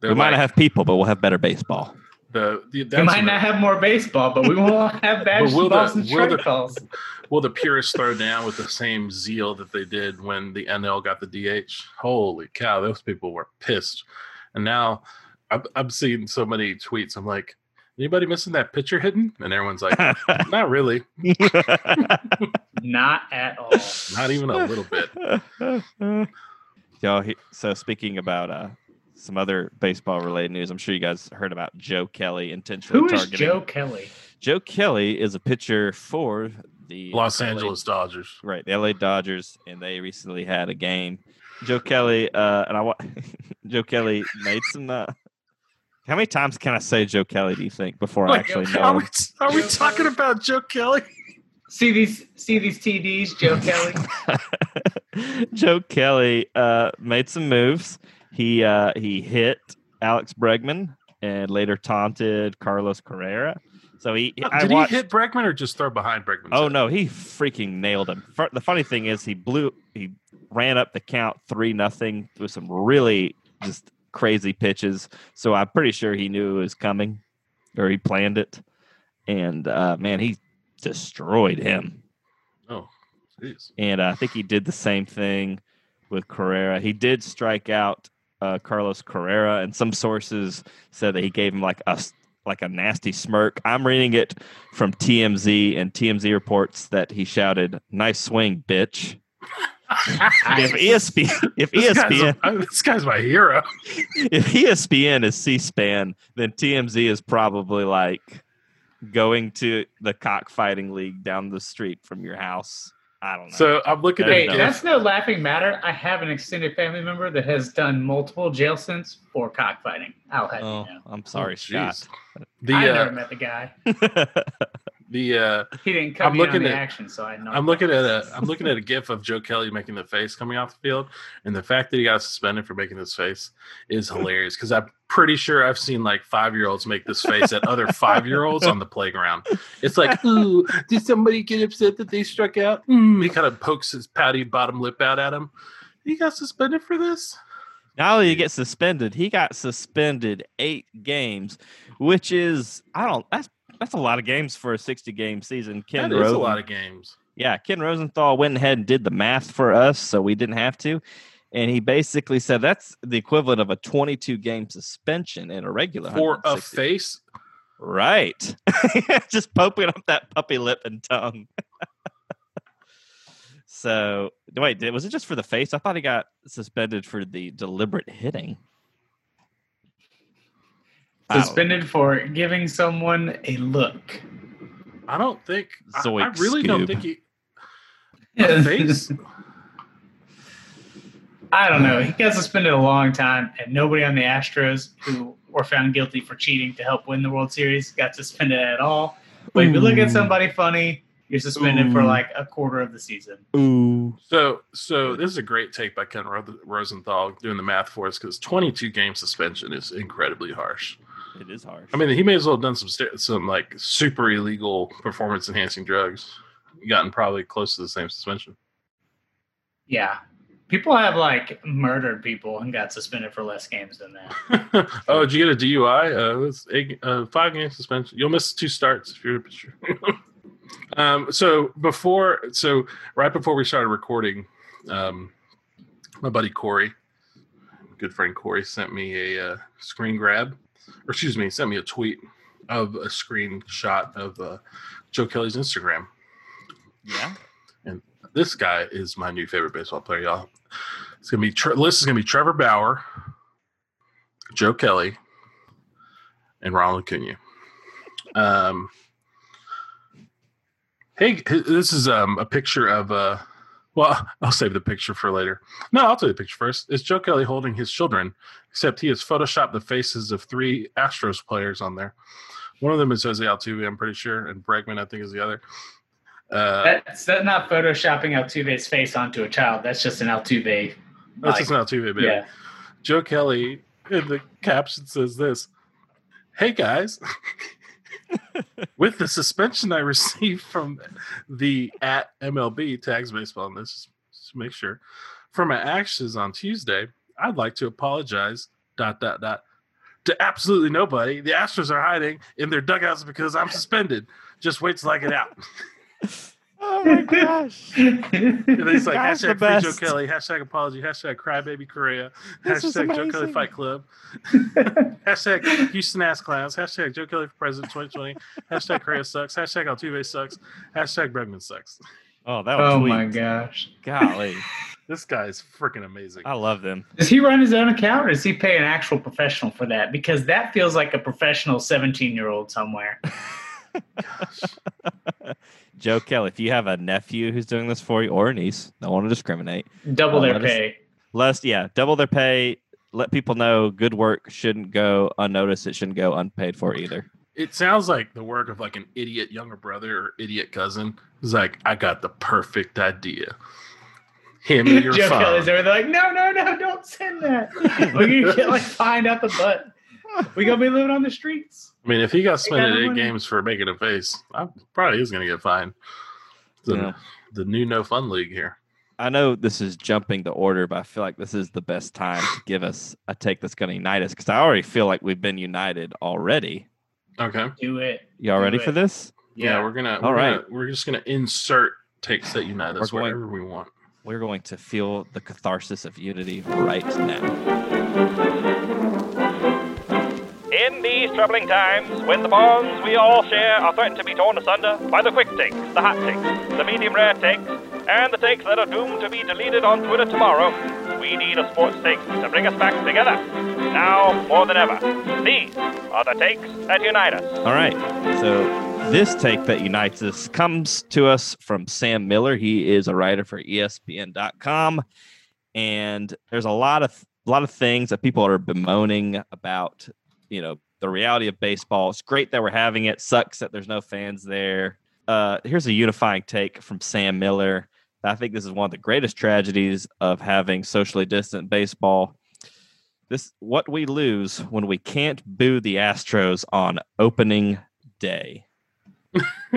They're we might like not have people, but we'll have better baseball. The, the We that's might not have more baseball, but we won't have bad But will the- balls and will the- calls. Will the purists throw down with the same zeal that they did when the NL got the DH? Holy cow, those people were pissed. And now I've, I've seen so many tweets. I'm like, anybody missing that pitcher hidden? And everyone's like, not really, Not at all. not even a little bit. Y'all, he- so speaking about uh, some other baseball related news, I'm sure you guys heard about Joe Kelly intentionally Who is targeting. Joe Kelly? Joe Kelly is a pitcher for the Los LA Angeles Dodgers. right, the LA Dodgers, and they recently had a game. Joe Kelly, uh, and I wa- Joe Kelly made some. Uh, how many times can I say Joe Kelly? Do you think before I Like, actually know? are him? we, are we talking Kelly. about Joe Kelly? See these see these TDs, Joe Kelly. Joe Kelly uh, made some moves. He uh, he hit Alex Bregman and later taunted Carlos Correa. So he, I Did watched. he hit Bregman or just throw behind Bregman? oh no, he freaking nailed him. The funny thing is, he blew. He ran up the count three nothing with some really just crazy pitches. So I'm pretty sure he knew it was coming, or he planned it. And uh, man, he destroyed him. Oh, jeez. and uh, I think he did the same thing with Correa. He did strike out uh, Carlos Correa, and some sources said that he gave him like a like a nasty smirk. I'm reading it from TMZ, and TMZ reports that he shouted, "Nice swing, bitch." If ESPN, if This, guy's, ESPN, a- this guy's my hero. if ESPN is C-SPAN, then TMZ is probably like going to the cockfighting league down the street from your house. I don't know. So I'm looking There Hey, you at go. that's no laughing matter. I have an extended family member that has done multiple jail stints for cockfighting. I'll have oh, you know. I'm sorry, Oh, Scott. The I uh, never met the guy. the uh, He didn't come I'm in on looking the at- action, so I know. I'm looking at a I'm looking at a gif of Joe Kelly making the face coming off the field, and the fact that he got suspended for making this face is hilarious because I'm pretty sure I've seen like five year olds make this face at other five year olds on the playground. It's like, ooh, did somebody get upset that they struck out? Mm, he kind of pokes his patty bottom lip out at him. He got suspended for this. Not only did he get suspended, he got suspended eight games, which is I don't that's that's a lot of games for a 60 game season. Ken That is a lot of games. yeah, Ken Rosenthal went ahead and did the math for us, so we didn't have to. And he basically said that's the equivalent of a 22 game suspension in a regular For a face, Right. Just poking up that puppy lip and tongue. so, wait, was it just for the face? I thought he got suspended for the deliberate hitting. I don't Suspended oh. for giving someone a look. I don't think. I, I Zoink really don't think he. A face. I don't know. He got suspended a long time, and nobody on the Astros who were found guilty for cheating to help win the World Series got suspended at all. But if you look at somebody funny, you're suspended for like a quarter of the season. Ooh. So, so this is a great take by Ken Rosenthal doing the math for us because 22 game suspension is incredibly harsh. It is harsh. I mean, he may as well have done some st- some like super illegal performance enhancing drugs, gotten probably close to the same suspension. Yeah. People have like murdered people and got suspended for less games than that. oh, did you get a DUI? Uh, it's eight, uh, five game suspension. You'll miss two starts if you're a pitcher. um, so before, so right before we started recording, um, my buddy Corey, good friend Corey, sent me a uh, screen grab, or excuse me, sent me a tweet of a screenshot of uh, Joe Kelly's Instagram. Yeah. And this guy is my new favorite baseball player, y'all. It's gonna be Tre- list is gonna be Trevor Bauer, Joe Kelly, and Ronald Acuna. Um, hey, this is um a picture of uh. Well, I'll save the picture for later. No, I'll tell you the picture first. It's Joe Kelly holding his children, except he has photoshopped the faces of three Astros players on there. One of them is Jose Altuve, I'm pretty sure, and Bregman, I think, is the other. Uh, That's that's not photoshopping Altuve's face onto a child. That's just an Altuve. that's just an Altuve, baby. yeah. Joe Kelly in the caption says this Hey guys, with the suspension I received from the at MLB tags baseball, and this just make sure, for my actions on Tuesday, I'd like to apologize. Dot dot dot. To absolutely nobody. The Astros are hiding in their dugouts because I'm suspended. Just wait till I get out. Oh my gosh. And he's like That's hashtag free Joe. Kelly, hashtag apology, hashtag crybaby Correa, This hashtag Joe Kelly. Fight Club, hashtag Houston ass clowns, hashtag Joe Kelly for president 2020, hashtag Correa sucks, hashtag Altuve sucks, hashtag Bregman sucks. Oh, that was Oh sweet. my gosh. Golly. This guy is freaking amazing. I love them. Does he run his own account or does he pay an actual professional for that? Because that feels like a professional 17 year old somewhere. Joe Kelly, if you have a nephew who's doing this for you or a niece, don't want to discriminate. Double Oh, their let us- pay. Let's yeah, double their pay. Let people know good work shouldn't go unnoticed. It shouldn't go unpaid for either. It sounds like the work of like an idiot younger brother or idiot cousin. He's like, I got the perfect idea. Him and your Joe phone. Kelly's over there like, no, no, no, don't send that. We're gonna get like fined out the butt. We gonna be living on the streets. I mean, if he got They got suspended eight money. games for making a face, I probably is going to get fined. The, Yeah. the new no fun league here. I know this is jumping the order, but I feel like this is the best time to give us a take that's going to unite us because I already feel like we've been united already. Okay. Do it. Y'all Do ready it. for this? Yeah, we're gonna. All we're right. Gonna, we're just gonna insert takes that unite us We're going- wherever we want. We're going to feel the catharsis of unity right now. In these troubling times, when the bonds we all share are threatened to be torn asunder by the quick takes, the hot takes, the medium rare takes, and the takes that are doomed to be deleted on Twitter tomorrow, we need a sports take to bring us back together. Now more than ever, these are the takes that unite us. All right. So this take that unites us comes to us from Sam Miller. He is a writer for ESPN.com, and there's a lot of a lot of things that people are bemoaning about. You know, the reality of baseball. It's great that we're having it. Sucks that there's no fans there. Uh, here's a unifying take from Sam Miller. I think this is one of the greatest tragedies of having socially distant baseball. This what we lose when we can't boo the Astros on opening day.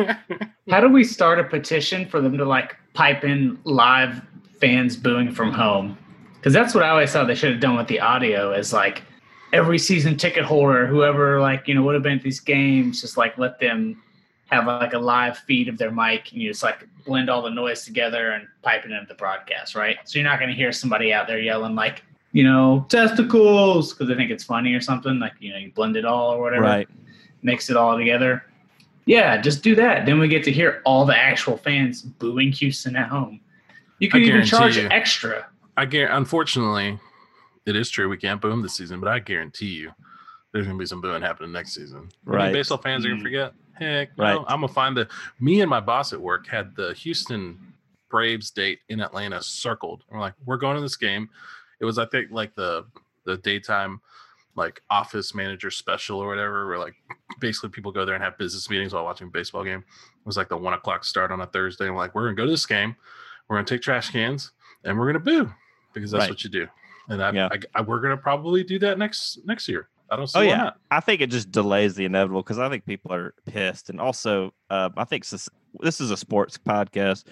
How do we start a petition for them to like pipe in live fans booing from home? Because that's what I always thought they should have done with the audio. Is like every season ticket holder, whoever like you know would have been at these games, just like let them have like a live feed of their mic, and you just like blend all the noise together and pipe it into the broadcast, right? So you're not going to hear somebody out there yelling like you know testicles because they think it's funny or something. Like you know you blend it all or whatever Right. mix it all together. Yeah, just do that. Then we get to hear all the actual fans booing Houston at home. You can even charge you. extra. I guarantee. Unfortunately, it is true we can't boom this season, but I guarantee you, there's gonna be some booing happening next season. I mean, Right. baseball fans are gonna Mm. forget. Heck, Right. no, I'm gonna find the. Me and my boss at work had the Houston Braves date in Atlanta circled. We're like, we're going to this game. It was, I think, like the the daytime like office manager special or whatever, where like basically people go there and have business meetings while watching a baseball game. It was like the one o'clock start on a Thursday. I'm like, we're gonna go to this game, we're gonna take trash cans, and we're gonna boo because that's Right. what you do. And I, Yeah. I, I we're gonna probably do that next next year. I don't see Oh why yeah, not. I think it just delays the inevitable because I think people are pissed, and also uh, I think this, this is a sports podcast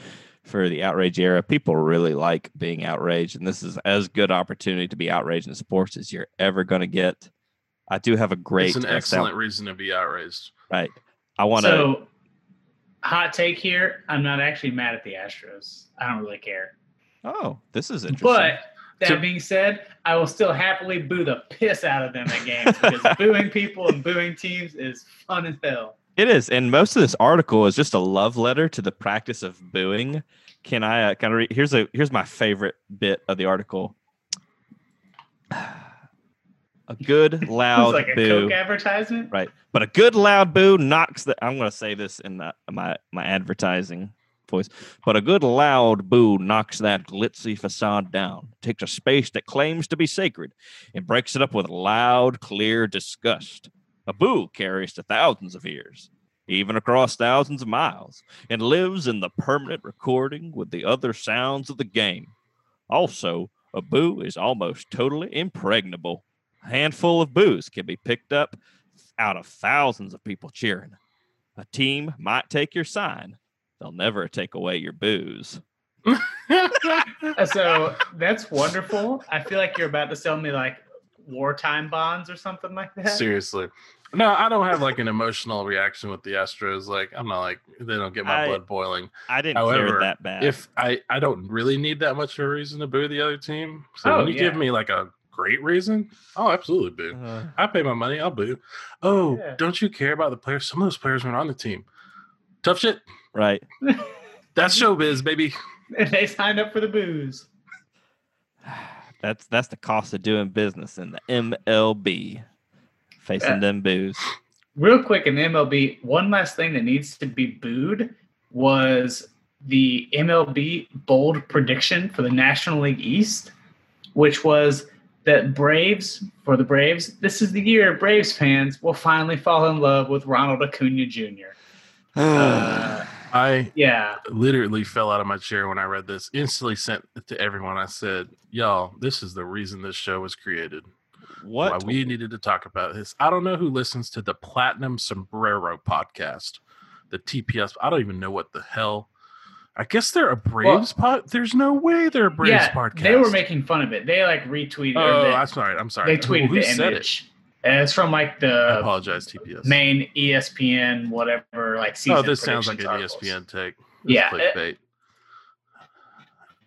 for the outrage era. People really like being outraged, and this is as good opportunity to be outraged in sports as you're ever going to get. I do have a great. It's an sound- excellent reason to be outraged. right. I want to. So, hot take here. I'm not actually mad at the Astros. I don't really care. oh, this is interesting. But that being said, I will still happily boo the piss out of them at games because booing people and booing teams is fun as hell. It is, and most of this article is just a love letter to the practice of booing. Can I? Uh, can I read? Here's a here's my favorite bit of the article. A good loud it's like a boo, Coke advertisement. right? But a good loud boo knocks the. I'm going to say this in the, my my advertising voice. But a good loud boo knocks that glitzy facade down, takes a space that claims to be sacred, and breaks it up with loud, clear disgust. A boo carries to thousands of ears, even across thousands of miles, and lives in the permanent recording with the other sounds of the game. Also, a boo is almost totally impregnable. A handful of boos can be picked up out of thousands of people cheering. A team might take your sign, they'll never take away your booze. So that's wonderful. I feel like you're about to sell me like wartime bonds or something like that. Seriously. No, I don't have like an emotional reaction with the Astros. Like I'm not like they don't get my I- blood boiling. I didn't However, hear that bad. If I I don't really need that much of a reason to boo the other team. So Oh, when you give me like a great reason, I'll absolutely boo. Uh, I pay my money, I'll boo. Oh, Yeah. don't you care about the players? Some of those players weren't on the team. Tough shit. Right. That's showbiz, baby. And they signed up for the booze. That's that's the cost of doing business in the MLB. Facing Yeah. them booze. Real quick in the MLB, one last thing that needs to be booed was the MLB bold prediction for the National League East, which was that Braves, for the Braves, this is the year Braves fans will finally fall in love with Ronald Acuna Jr. Uh, I yeah. literally fell out of my chair when I read this. Instantly sent it to everyone. I said, "Y'all, this is the reason this show was created. what? Why we needed to talk about this." I don't know who listens to the Platinum Sombrero podcast, the TPS. I don't even know what the hell. I guess they're a Braves pod. There's no way they're a Braves yeah, podcast. they were making fun of it. They like retweeted. Oh, they, I'm sorry. I'm sorry. they Who- tweeted who the said it? And it's from like the I the apologize, TPS. main ESPN whatever like season. oh, this sounds like an articles. ESPN take. This is Yeah, it- clickbait.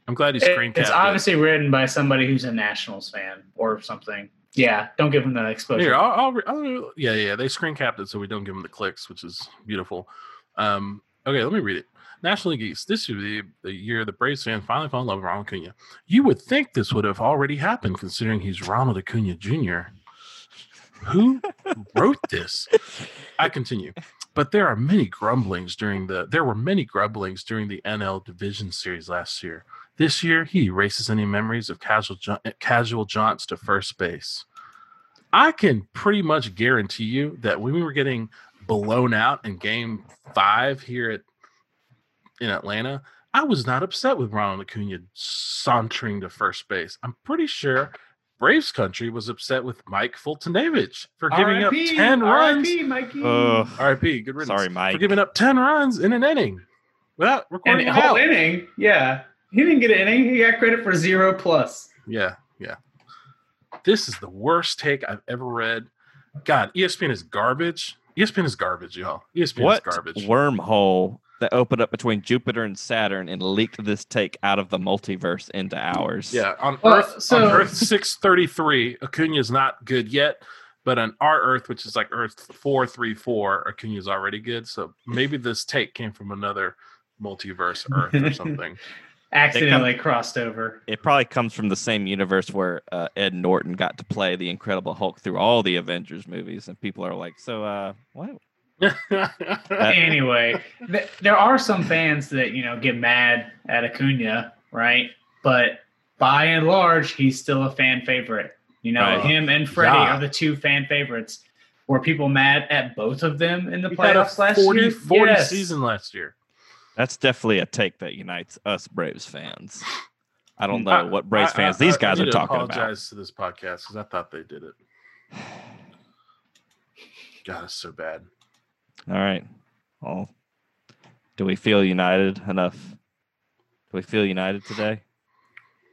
I'm glad he It- screen it's capped it. obviously written by somebody who's a Nationals fan or something. Yeah, don't give them that exposure. Here, I'll, I'll, I'll, yeah, yeah. They screen capped it so we don't give them the clicks, which is beautiful. Um, okay, let me read it. National League East. This is the, the year the Braves fan finally fell in love with Ronald Acuna. You would think this would have already happened, considering he's Ronald Acuna Jr. Who wrote this? I continue. But there are many grumblings during the there were many grumblings during the NL Division Series last year. This year, he erases any memories of casual casual jaunts to first base. I can pretty much guarantee you that when we were getting blown out in Game Five here at in Atlanta, I was not upset with Ronald Acuna sauntering to first base. I'm pretty sure Braves country was upset with Mike Foltynewicz for giving up RIP, ten runs. RIP, Mikey. Ugh. R.I.P. Good riddance. sorry, Mike. For giving up ten runs in an inning without and recording the it whole out. inning, yeah, he didn't get an inning. He got credit for zero plus. Yeah, yeah. This is the worst take I've ever read. God, ESPN is garbage. ESPN is garbage, y'all. ESPN what is garbage. wormhole that opened up between Jupiter and Saturn and leaked this take out of the multiverse into ours? Yeah, on Well, Earth, so- on Earth six thirty three, Acuna is not good yet. But on our Earth, which is like Earth four three four, Acuna is already good. So maybe this take came from another multiverse Earth or something. Accidentally crossed over. It probably comes from the same universe where uh, Ed Norton got to play the Incredible Hulk through all the Avengers movies, and people are like, "So, uh, what?" anyway, th- there are some fans that you know get mad at Acuna, right? But by and large, he's still a fan favorite. You know, Right. him and Freddie Yeah. are the two fan favorites. Were people mad at both of them in the He had a playoffs last 40, year? 40 Yes. season last year. That's definitely a take that unites us Braves fans. I don't mm, know I- what Braves I- fans I- these I guys need are to talking about. apologize to this podcast because I thought they did it. God, it's so bad. All right. Well, do we feel united enough? Do we feel united today?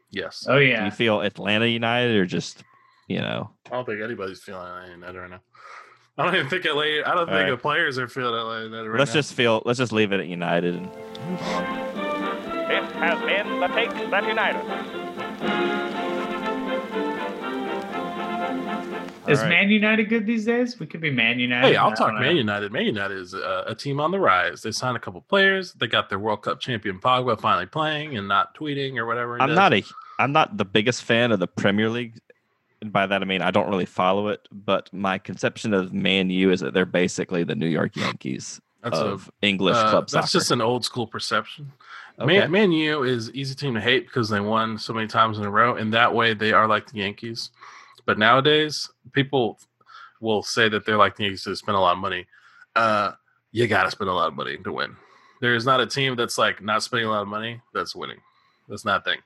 Yes. Oh yeah. Do yeah. you feel Atlanta united or just, you know? I don't think anybody's feeling LA United right now. I don't even think LA. I don't think All right. the players are feeling LA United right let's now. just feel. Let's just leave it at united and move on. This has been the Takes That Unite Us. Is All right. Man United good these days? We could be Man United. Hey, I'll talk don't know. Man United. Man United is a, a team on the rise. They signed a couple players. They got their World Cup champion Pogba finally playing and not tweeting or whatever. I'm does. not a I'm not the biggest fan of the Premier League. And by that I mean I don't really follow it, but my conception of Man U is that they're basically the New York Yankees That's of English a, uh, club That's soccer. just an old school perception. Okay. Man, Man U is easy team to hate because they won so many times in a row, and that way they are like the Yankees. But nowadays, people will say that they're like Yankees to spend a lot of money. Uh, you got to spend a lot of money to win. There is not a team that's like not spending a lot of money that's winning. That's not a thing.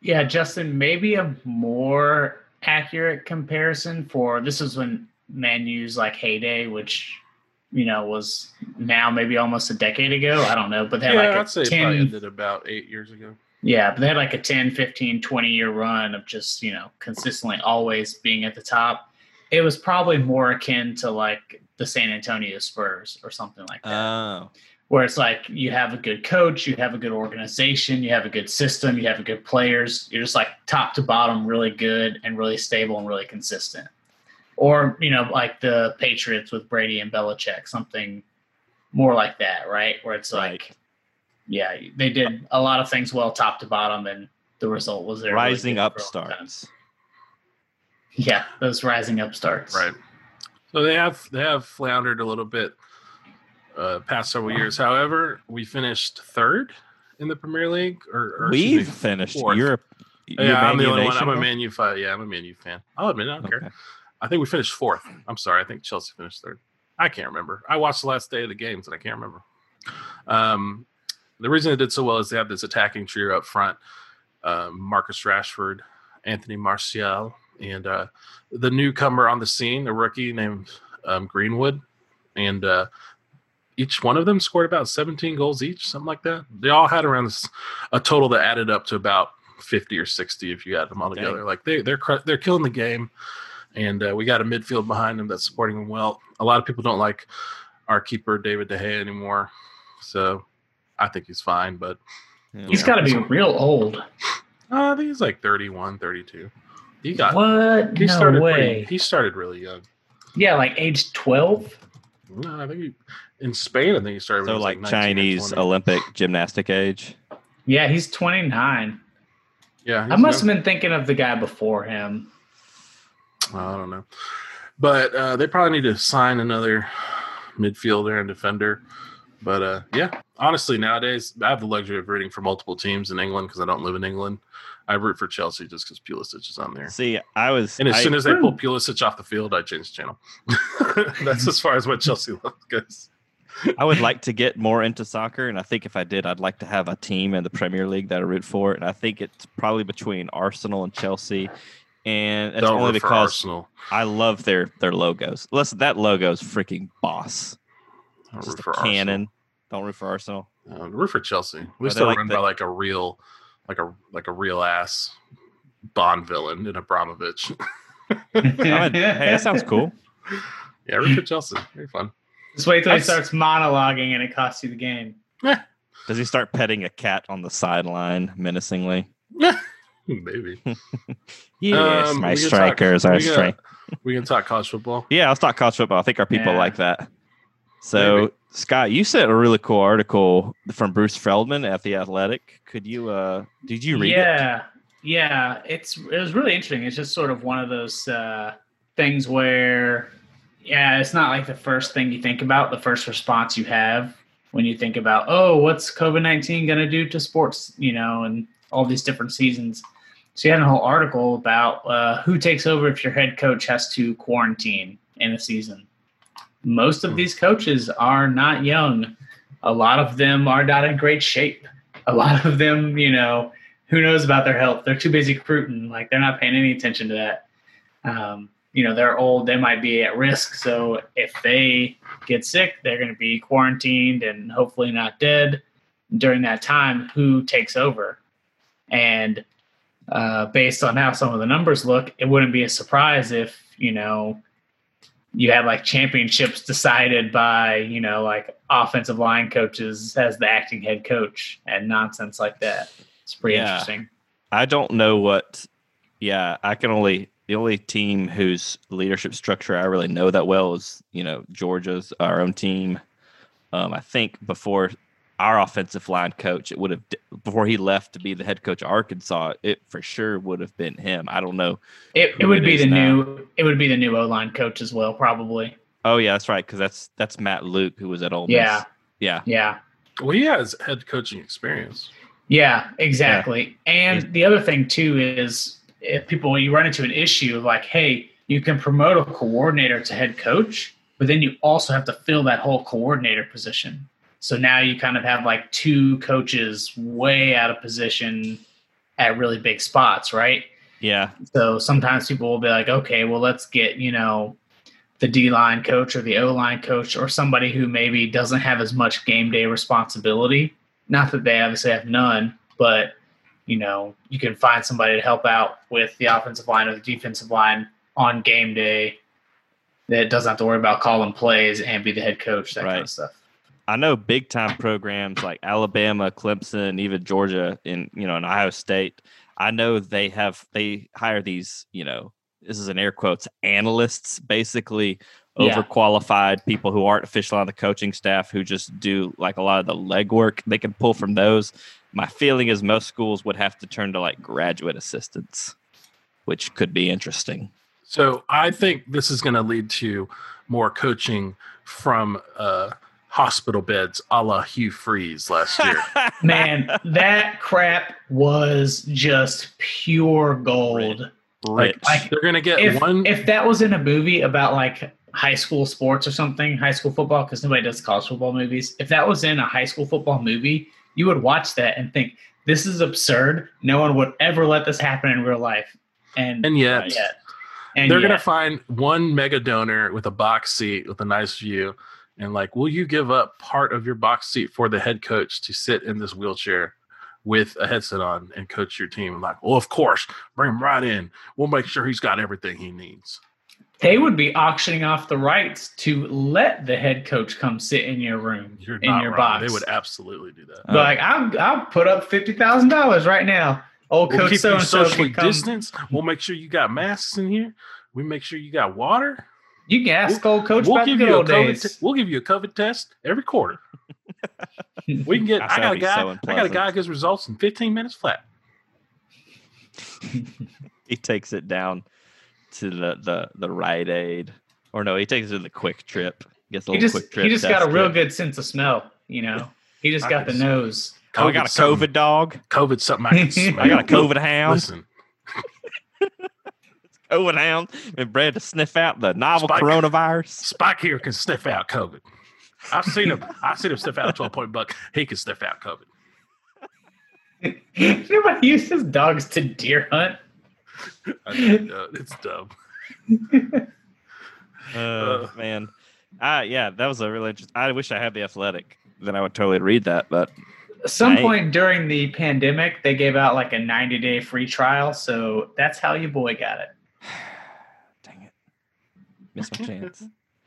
Yeah, Justin, maybe a more accurate comparison for this is when Man U's like heyday, which you know was now maybe almost a decade ago. I don't know, but they yeah, like a I'd say it probably 10, ended about eight years ago. Yeah, but they had like a 10, 15, 20 year run of just, you know, consistently always being at the top. It was probably more akin to like the San Antonio Spurs or something like that. Oh. where it's like you have a good coach, you have a good organization, you have a good system, you have a good players. You're just like top to bottom, really good and really stable and really consistent. Or you know, like the Patriots with Brady and Belichick, something more like that, right? Where it's Right. like, yeah, they did a lot of things well, top to bottom, and the result was they're really Rising good for a long time. upstarts. Yeah, those rising upstarts. Right. So they have they have floundered a little bit uh, past several years. However, we finished third in the Premier League. Or, or we've me, finished fourth. Europe. you're Yeah, I'm the U only one. I'm a bro? Man U fan. Yeah, I'm a Man U fan. I'll admit, it, I don't care. I think we finished fourth. I'm sorry. I think Chelsea finished third. I can't remember. I watched the last day of the games and I can't remember. Um, the reason it did so well is they have this attacking trio up front: um, Marcus Rashford, Anthony Martial, and uh, the newcomer on the scene, a rookie named um, Greenwood, and uh, each one of them scored about 17 goals each, something like that. They all had around this, a total that added up to about 50 or 60 if you add them all Dang. together. Like they they're cr- they're killing the game, and uh, we got a midfield behind them that's supporting them well. A lot of people don't like our keeper David De Gea anymore, so I think he's fine. But Yeah. He's Yeah. got to be real old. uh, I think he's like 31, 32. He got what? he no started way. pretty, he started really young. yeah, like age twelve. No, I think he, in Spain, I think he started. So he was like Chinese Olympic gymnastic age. Yeah, he's twenty nine. Yeah, I must young. have been thinking of the guy before him. I don't know, but uh, they probably need to sign another midfielder and defender. But uh, yeah, honestly, nowadays I have the luxury of rooting for multiple teams in England because I don't live in England. I root for Chelsea just because Pulisic is on there. See, I was And as I- soon as they pull Pulisic off the field, I change the channel. That's as far as what Chelsea love goes. I would like to get more into soccer, and I think if I did, I'd like to have a team in the Premier League that I root for. And I think it's probably between Arsenal and Chelsea, and it's Don't only because Arsenal. I love their their logos. Listen, that logo is freaking boss. Don't Just root a for cannon. Don't root for Arsenal. Arsenal. Uh, root for Chelsea. At they least they're like run the- by like a real, like a like a real ass Bond villain in Abramovich. I hey, that sounds cool. yeah, root for Chelsea. Very fun. Just wait till he That's- starts monologuing and it costs you the game. Does he start petting a cat on the sideline menacingly? Maybe. Yes, Um, my we can strikers talk- are we can- strike. We can talk college football. Yeah, let's talk college football. I think our people Yeah. like that. So, Maybe. Scott, you sent a really cool article from Bruce Feldman at the Athletic. Could you? uh Did you read it? yeah, yeah. It's it was really interesting. It's just sort of one of those uh, things where, yeah, it's not like the first thing you think about, the first response you have when you think about, oh, what's COVID nineteen going to do to sports, you know, and all these different seasons. So you had a whole article about uh, who takes over if your head coach has to quarantine in a season. Most of Hmm. these coaches are not young. A lot of them are not in great shape. A lot of them, you know, who knows about their health? They're too busy recruiting. Like they're not paying any attention to that. Um, you know, they're old. They might be at risk. So if they get sick, they're going to be quarantined and hopefully not dead. During that time, who takes over? And uh, based on how some of the numbers look, it wouldn't be a surprise if you know you had like championships decided by you know like offensive line coaches as the acting head coach and nonsense like that. It's pretty Yeah. interesting. I don't know what. Yeah, I can only the only team whose leadership structure I really know that well is you know Georgia's our own team. Um, I think before our offensive line coach, it would have before he left to be the head coach of Arkansas, it for sure would have been him. I don't know. It, it who would be the now. new it would be the new O line coach as well, probably. Oh yeah, that's right because that's that's Matt Luke who was at Ole Miss. Yeah. yeah, Yeah. Well, he has head coaching experience. Yeah, exactly. And the other thing too is if people you run into an issue of like, hey, you can promote a coordinator to head coach, but then you also have to fill that whole coordinator position. So now you kind of have like two coaches way out of position at really big spots, right? yeah, So sometimes people will be like, okay, well, let's get, you know, the D line coach or the O line coach or somebody who maybe doesn't have as much game day responsibility. Not that they obviously have none, but, you know, you can find somebody to help out with the offensive line or the defensive line on game day that doesn't have to worry about calling plays and be the head coach, that kind of stuff. I know big time programs like Alabama, Clemson, even Georgia, in you know, in Ohio State. I know they have they hire these, you know, this is in air quotes, analysts, basically Yeah. overqualified people who aren't official on the coaching staff who just do like a lot of the legwork. They can pull from those. My feeling is most schools would have to turn to like graduate assistants, which could be interesting. So I think this is going to lead to more coaching from uh, hospital beds, a la Hugh Freeze last year. Man, that crap was just pure gold. Rich. Like, They're going to get if, one. if that was in a movie about like high school sports or something, high school football, because nobody does college football movies. If that was in a high school football movie, you would watch that and think, this is absurd. No one would ever let this happen in real life. And, and yet, yet. And they're going to find one mega donor with a box seat with a nice view. And like, will you give up part of your box seat for the head coach to sit in this wheelchair with a headset on and coach your team? I'm like, well, of course, bring him right in. We'll make sure he's got everything he needs. they would be auctioning off the rights to let the head coach come sit in your room, You're in your wrong. box. They would absolutely do that. Uh, like, I'll, I'll put up $50,000 right now. Old We'll coach so socially distance. We'll make sure you got masks in here. We make sure you got water. You can ask old coach we'll give you a old COVID. days. te- we'll give you a COVID test every quarter. We can get. I got a guy. so I got a guy who gets results in 15 minutes flat. he takes it down to the the the Rite Aid, or no, he takes it to the QuikTrip. Gets a he little just quick trip. he just got a test real kit. good sense of smell. You know, he just I got the can- nose. Oh, I got a COVID's something- COVID dog. COVID something I can smell. I got a COVID hound. Listen, COVID hound. and bred to sniff out the novel Spike. coronavirus. Spike here can sniff out COVID. I've seen him. I've seen him sniff out a 12 point buck. He can sniff out COVID. Everybody uses dogs to deer hunt. I know, uh, it's dumb. Oh man, uh, yeah, that was a really interesting. I wish I had the athletic. Then I would totally read that. But At some Right. point during the pandemic, they gave out like a 90 day free trial. So that's how your boy got it. Dang missed my chance.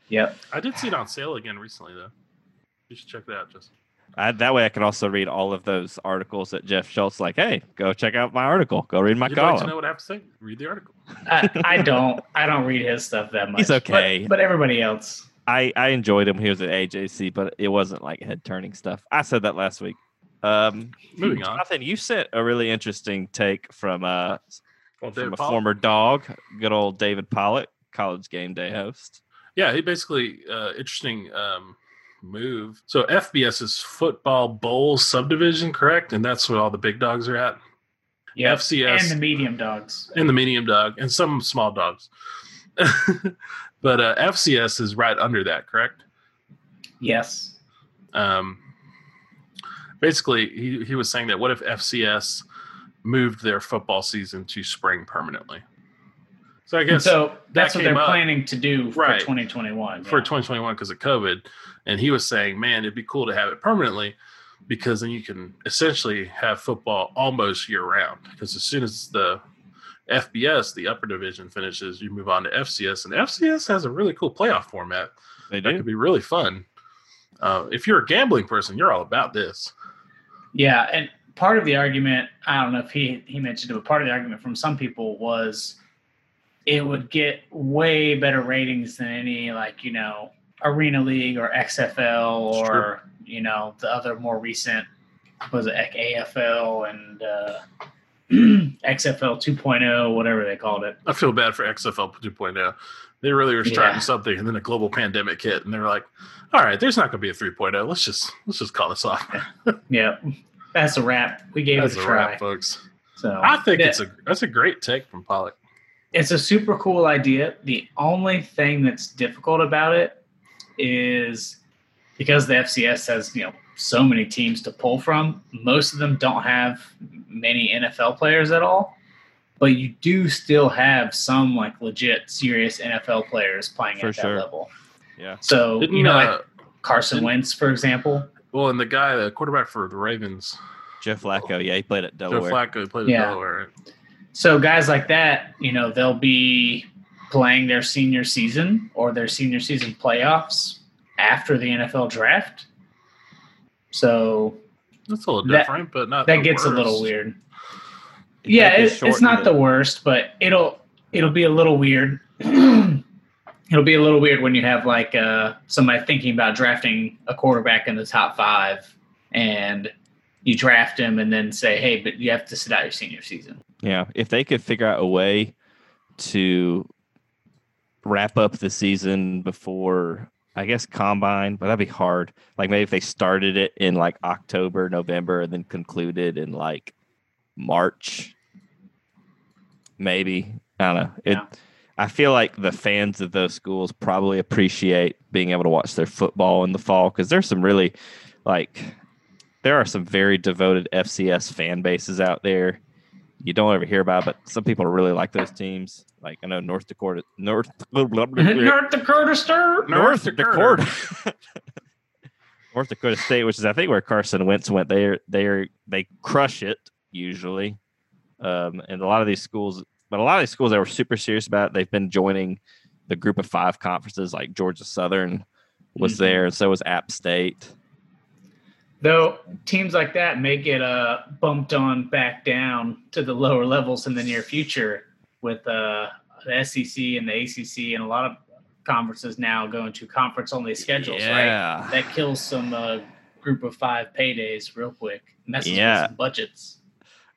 Yep. I did see it on sale again recently, though. You should check that out, Justin. I, that way, I can also read all of those articles that Jeff Schultz like. Hey, go check out my article. Go read my You'd like to know what I have to say? Read the article. I, I don't I don't read his stuff that much. He's okay. But, everybody else. I, I enjoyed him. He was at AJC, but it wasn't like head turning stuff. I said that last week. Um, Moving on. Jonathan, you sent a really interesting take from uh Well, from David a Pollack- former dog, good old David Pollack, college game day host. Yeah, he basically uh, interesting um, move. So FBS is football bowl subdivision, correct? And that's where all the big dogs are at. Yeah, FCS And the medium dogs. and the medium dog and some small dogs. but uh, FCS is right under that, correct? Yes. Um, basically, he, he was saying that what if FCS moved their football season to spring permanently? So I guess so that's what they're up. planning to do for Right. 2021. for yeah. 2021 because of COVID. And he was saying, man, it'd be cool to have it permanently because then you can essentially have football almost year round. Because as soon as the FBS, the upper division finishes, you move on to FCS. And FCS has a really cool playoff format They do. that could be really fun. Uh, if you're a gambling person, you're all about this. Yeah, and part of the argument, I don't know if he he mentioned it, but part of the argument from some people was it would get way better ratings than any like you know Arena League or XFL or you know the other more recent was it AFL and uh, XFL 2.0 whatever they called it. I feel bad for XFL 2.0. oh. They really were starting Yeah. something, and then a global pandemic hit, and they were like, "All right, there's not going to be a 3.0. Let's just let's just call this off." Yeah, that's a wrap. We gave That's it a a try. wrap, folks. So I think Yeah. it's a that's a great take from Pollack. It's a super cool idea. The only thing that's difficult about it is because the FCS has, you know, so many teams to pull from, most of them don't have many NFL players at all. But you do still have some like legit serious NFL players playing For at that sure. level. Yeah. So Didn't you know, uh, like Carson didn't- Wentz, for example. well, and the guy, the quarterback for the Ravens, Jeff Flacco, yeah, he played at Joe Delaware. Flacco, played Yeah. at Delaware. Right? So guys like that, you know, they'll be playing their senior season or their senior season playoffs after the NFL draft. So That's a little That- different, but not. that gets a little weird. You Yeah, it, it's not it. the worst, but it'll it'll be a little weird. it'll be a little weird when you have like uh, somebody thinking about drafting a quarterback in the top five, and you draft him, and then say, "Hey, but you have to sit out your senior season." Yeah, if they could figure out a way to wrap up the season before, I guess combine, but that'd be hard. Like maybe if they started it in like October, November, and then concluded in like March, maybe I don't know. It. Yeah. I feel like the fans of those schools probably appreciate being able to watch their football in the fall because there's some really like there are some very devoted FCS fan bases out there. You don't ever hear about, but some people really like those teams. Like I know North Dakota, North North Dakota Star. North Dakota, North Dakota State, which is I think where Carson Wentz went. They they they crush it usually, um, and a lot of these schools, but a lot of these schools that were super serious about it, they've been joining the Group of Five conferences. Like Georgia Southern was Mhm. there, and so was App State. Though teams like that may get uh, bumped on back down to the lower levels in the near future with uh, the SEC and the ACC and a lot of conferences now going to conference only schedules, right? That kills some uh, group of five paydays real quick. Messes Yeah. with some budgets.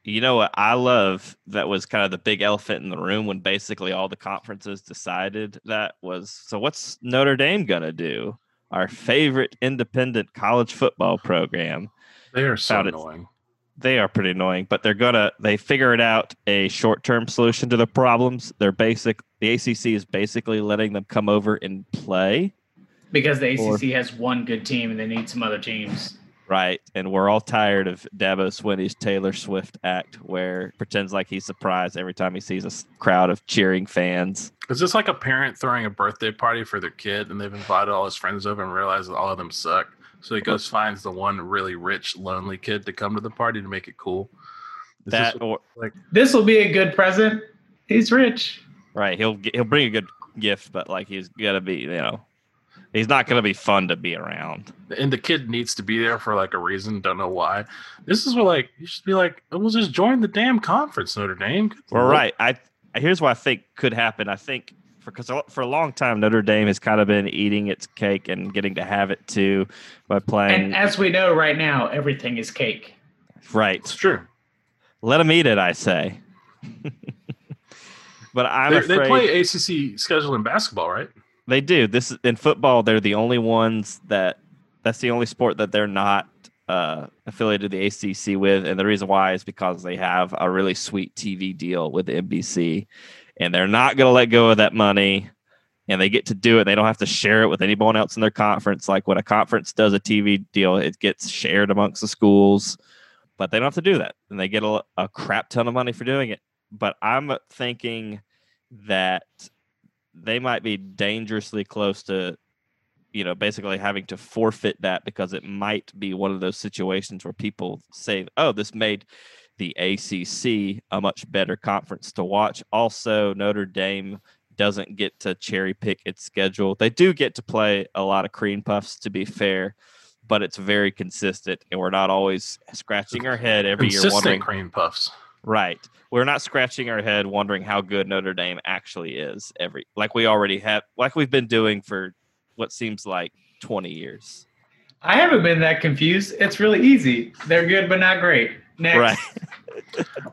You know what I love that was kind of the big elephant in the room when basically all the conferences decided that was so what's Notre Dame gonna do? Our favorite independent college football program. They are so Found it. annoying. They are pretty annoying, but they're gonna they figured out a short term solution to the problems. They're basic the ACC is basically letting them come over and play. Because the Or- ACC has one good team and they need some other teams. Right. And we're all tired of Dabo Swinney's Taylor Swift act where pretends like he's surprised every time he sees a crowd of cheering fans. Is this like a parent throwing a birthday party for their kid, and they've invited all his friends over and realizes all of them suck? So he goes finds the one really rich, lonely kid to come to the party to make it cool. Is this that or This will be a good present. He's rich. right, he'll he'll bring a good gift, but like he's gonna be, you know, he's not gonna be fun to be around. and the kid needs to be there for like a reason, don't know why. This is where like you should be like, "Oh, we'll just join the damn conference, Notre Dame. Well, lord. right. I here's what I think could happen. I think for because for a long time Notre Dame has kind of been eating its cake and getting to have it too by playing And as we know right now, everything is cake. right. It's true. Let them eat it, I say. but I'm They, afraid they play ACC schedule in basketball, right? They do. This is in football. They're the only ones that. That's the only sport that they're not uh, affiliated to the ACC with, and the reason why is because they have a really sweet TV deal with NBC, and they're not going to let go of that money, and they get to do it. They don't have to share it with anyone else in their conference. Like when a conference does a TV deal, it gets shared amongst the schools, but they don't have to do that, and they get a, a crap ton of money for doing it. But I'm thinking that they might be dangerously close to you know basically having to forfeit that because it might be one of those situations where people say oh this made the ACC a much better conference to watch also Notre Dame doesn't get to cherry pick its schedule they do get to play a lot of cream puffs to be fair but it's very consistent and we're not always scratching our head every year Consistent wondering cream puffs. Right. We're not scratching our head wondering how good Notre Dame actually is every like we already have like we've been doing for what seems like 20 years. I haven't been that confused. It's really easy. They're good, but not great. Next. Right.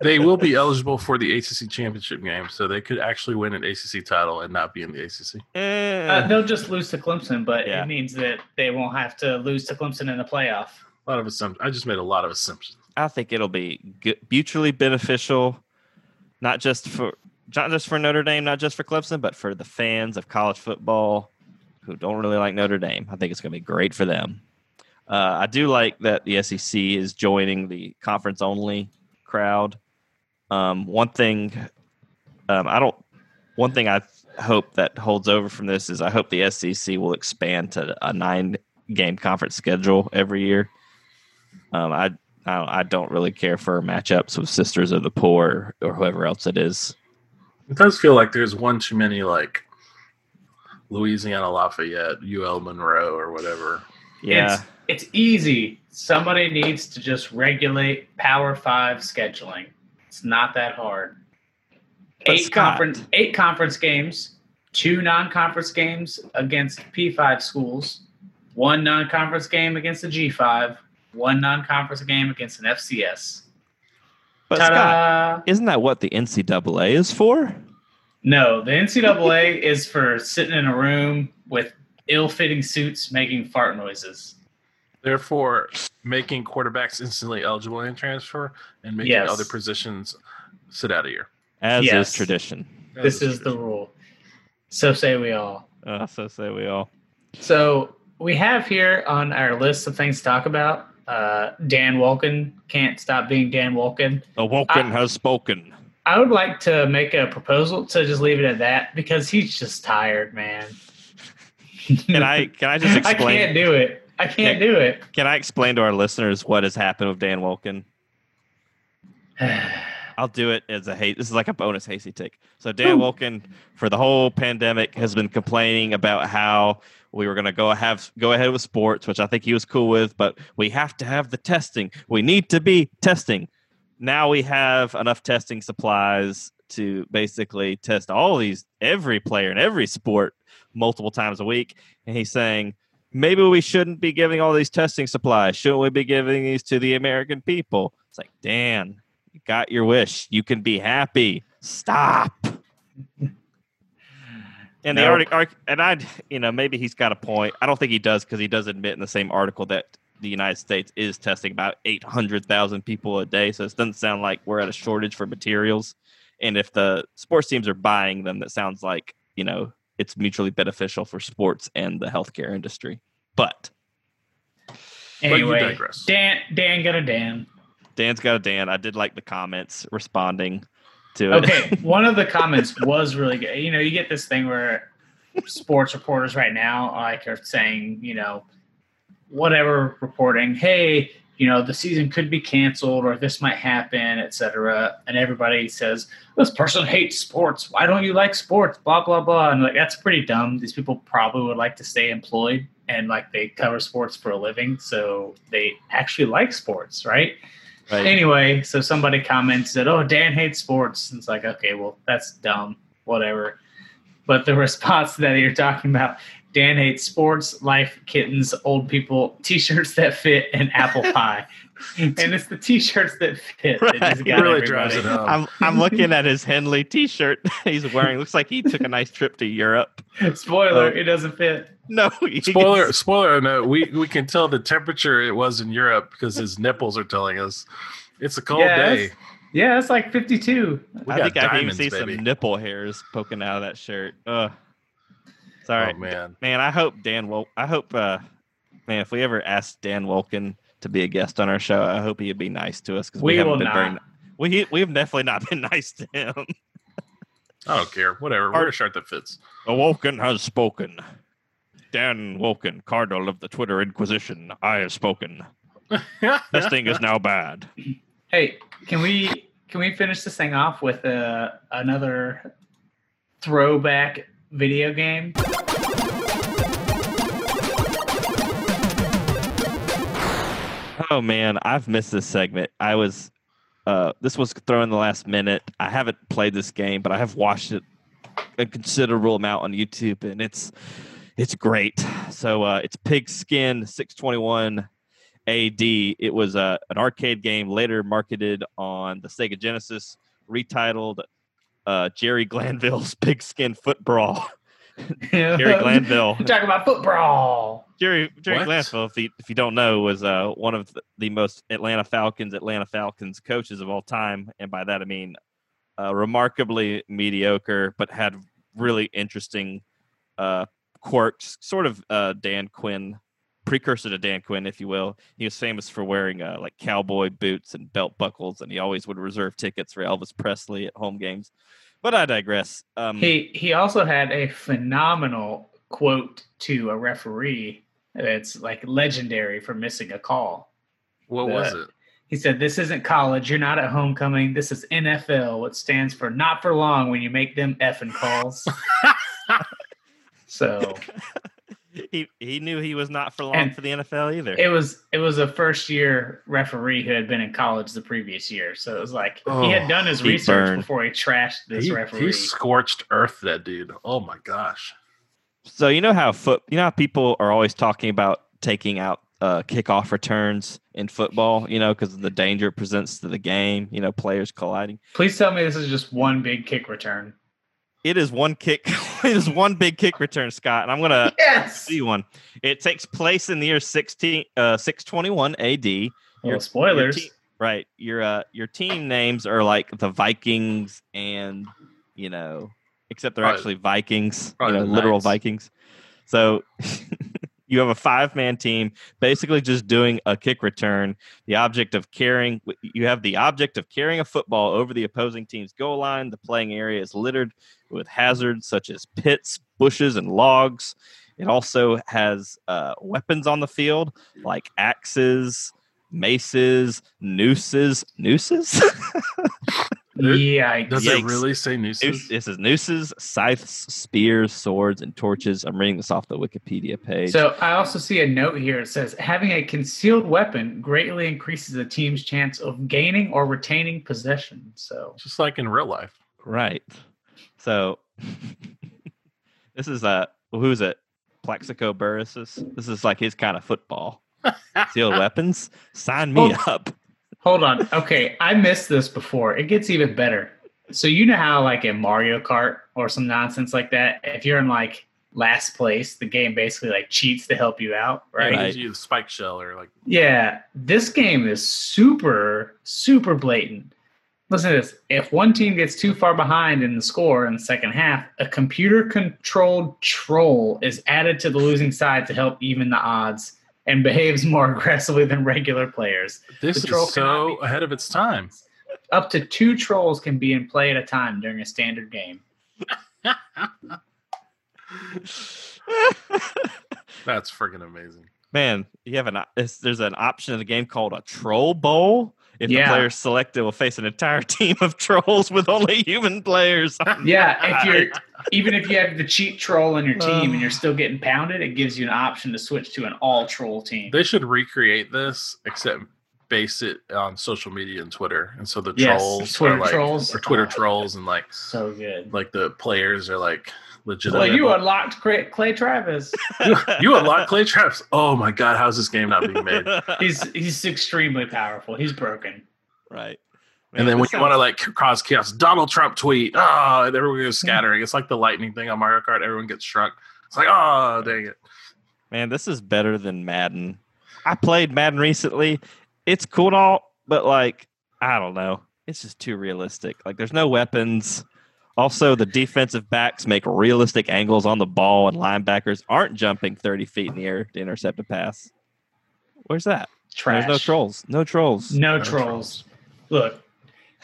They will be eligible for the ACC championship game, so they could actually win an ACC title and not be in the ACC. Eh, Uh, they'll just lose to Clemson, but Yeah. it means that they won't have to lose to Clemson in the playoff. A lot of assumptions. I just made a lot of assumptions. I think it'll be mutually beneficial, not just for not just for Notre Dame, not just for Clemson, but for the fans of college football who don't really like Notre Dame. I think it's going to be great for them. Uh, I do like that the SEC is joining the conference only crowd. Um, one thing, um, I don't. One thing I hope that holds over from this is I hope the SEC will expand to a nine game conference schedule every year. Um, I I don't, I don't really care for matchups with Sisters of the Poor or whoever else it is. It does feel like there's one too many, like Louisiana Lafayette, UL Monroe, or whatever. Yeah, It's, it's easy. Somebody needs to just regulate Power Five scheduling. It's not that hard. But eight Scott- conference eight conference games, two non-conference games against P5 schools, one non-conference game against the G5, one non-conference game against an FCS. but Scott, Ta-da! isn't that what the NCAA is for? No, the NCAA is for sitting in a room with ill-fitting suits making fart noises. Therefore, making quarterbacks instantly eligible in transfer and making Yes. other positions sit out a year. As Yes. is tradition. this is the rule. So say we all. Uh, so say we all. So we have here on our list of things to talk about. Uh, Dan Wolken can't stop being Dan Wolken. Awoken I- has spoken. I would like to make a proposal to just leave it at that because he's just tired, man. Can I can I just explain? I can't do it. I can't Yeah. do it. Can I explain to our listeners what has happened with Dan Wolken? I'll do it as a hate. This is like a bonus hasty tick. So Dan Wolken, for the whole pandemic, has been complaining about how we were going to go have go ahead with sports, which I think he was cool with, but we have to have the testing. We need to be testing. Now we have enough testing supplies to basically test all these every player in every sport multiple times a week. And he's saying maybe we shouldn't be giving all these testing supplies. Shouldn't we be giving these to the American people? It's like, Dan, you got your wish. You can be happy. Stop. And the article, and I, you know, maybe he's got a point. I don't think he does because he does admit in the same article that the United States is testing about 800,000 people a day. So it doesn't sound like we're at a shortage for materials. And if the sports teams are buying them, that sounds like, you know, it's mutually beneficial for sports and the healthcare industry. But But Anyway, digress. Dan, Dan got a Dan. Dan's got a Dan. I did like the comments responding to it. Okay, one of the comments was really good. You know, you get this thing where sports reporters right now like are saying, you know, whatever reporting, hey, you know, the season could be canceled or this might happen, etc. And everybody says, This person hates sports. Why don't you like sports? Blah blah blah. And like that's pretty dumb. These people probably would like to stay employed and like they cover sports for a living, so they actually like sports, right? Right. Anyway, so somebody comments that, oh, Dan hates sports. And it's like, okay, well, that's dumb. Whatever. But the response that you're talking about, Dan hates sports, life, kittens, old people, t shirts that fit, and apple pie. and it's the t shirts that fit Right. just It got really everybody. drives it home. I'm I'm looking at his Henley T-shirt he's wearing. Looks like he took a nice trip to Europe. Spoiler, Oh. it doesn't fit. No, Spoiler, gets- spoiler note, we, we can tell the temperature it was in Europe because his nipples are telling us it's a cold Yeah, day. that's- Yeah, it's like 52. We I got think I can even see baby. some nipple hairs poking out of that shirt. Ugh. Sorry, Oh, man. man. I hope Dan. Wel- I hope, uh, man, if we ever ask Dan Wolken to be a guest on our show, I hope he'd be nice to us because we, We haven't will been very. We we have definitely not been nice to him. I don't care. Whatever. Wear a shirt that fits. Awoken has spoken. Dan Wolken, Cardinal of the Twitter Inquisition, I have spoken. This thing is now bad. Hey, can we can we finish this thing off with uh, another throwback video game? Oh man, I've missed this segment. I was Uh, this was thrown in the last minute. I haven't played this game, but I have watched it a considerable amount on YouTube, and it's it's great. So uh, it's Pigskin 621 AD. It was uh, an arcade game later marketed on the Sega Genesis, retitled uh, Jerry Glanville's Pigskin Foot Brawl. Jerry Glanville. Talking about foot brawl. Jerry Jerry What? Glanville, if you, if you don't know, was uh, one of the, the most Atlanta Falcons Atlanta Falcons coaches of all time, and by that I mean uh, remarkably mediocre, but had really interesting uh, quirks, sort of uh, Dan Quinn precursor to Dan Quinn, if you will. He was famous for wearing uh, like cowboy boots and belt buckles, and he always would reserve tickets for Elvis Presley at home games. But I digress. Um, He he also had a phenomenal quote to a referee that's like legendary for missing a call. What The- was it? He said, "This isn't college. You're not at homecoming. This is NFL, what stands for not for long when you make them effing calls." so he he knew he was not for long for the NFL either. it was it was a first year referee who had been in college the previous year. So it was like he had Oh, done his research burn. before he trashed this He, referee. he scorched earth that dude. Oh my gosh. So you know how foot you know how people are always talking about taking out uh, kickoff returns in football, you know, because of the danger it presents to the game, you know, players colliding. Please tell me this is just one big kick return. It is one kick, it is one big kick return, Scott, and I'm gonna Yes. see one. It takes place in the year 16 uh 621 AD. Well, Your- spoilers. Your te- right. Your uh your team names are like the Vikings and you know, except they're Probably- actually Vikings, you know, literal Knights. Vikings. So you have a five man team basically just doing a kick return. The object of carrying you have the object of carrying a football over the opposing team's goal line. The playing area is littered with hazards such as pits, bushes, and logs. It also has uh, weapons on the field like axes, maces, nooses, nooses. There- Yikes. Does it really say nooses? It says nooses, scythes, spears, swords, and torches. I'm reading this off the Wikipedia page. So I also see a note here. It says having a concealed weapon greatly increases the team's chance of gaining or retaining possession. So Just like in real life. right. So this is uh who's it? Plaxico Burress. This is like his kind of football. Concealed weapons. Sign me Oh. up. Hold on. Okay, I missed this before. It gets even better. So you know how like in Mario Kart or some nonsense like that, if you're in like last place, the game basically like cheats to help you out, right? Gives you the spike shell or like Yeah, this game is super, super blatant. Listen to this. If one team gets too far behind in the score in the second half, a computer controlled troll is added to the losing side to help even the odds and behaves more aggressively than regular players. this The troll is so be- ahead of its time. Up to two trolls can be in play at a time during a standard game. That's freaking amazing. Man, you have an op- there's an option in the game called a troll bowl. If Yeah. the player selected will face an entire team of trolls with only human players. Yeah, if you're even if you have the cheat troll on your team and you're still getting pounded, it gives you an option to switch to an all troll team. They should recreate this, except base it on social media and Twitter. And so the Yes, trolls Twitter are like, trolls. or Twitter trolls, and like So good. like the players are like Well, you unlocked Clay, Clay Travis. you, you unlock Clay Travis. Oh my god, how's this game not being made? He's he's extremely powerful. He's broken. right. And then when you want to like cause chaos, Donald Trump tweet, oh, and everyone goes scattering. It's like the lightning thing on Mario Kart. Everyone gets struck. It's like, oh, dang it. Man, this is better than Madden. I played Madden recently. It's cool and all, but like, I don't know. It's just too realistic. Like, there's no weapons. Also, the defensive backs make realistic angles on the ball, and linebackers aren't jumping 30 feet in the air to intercept a pass. Where's that? Trash. There's no trolls. No trolls. No, No trolls. Look,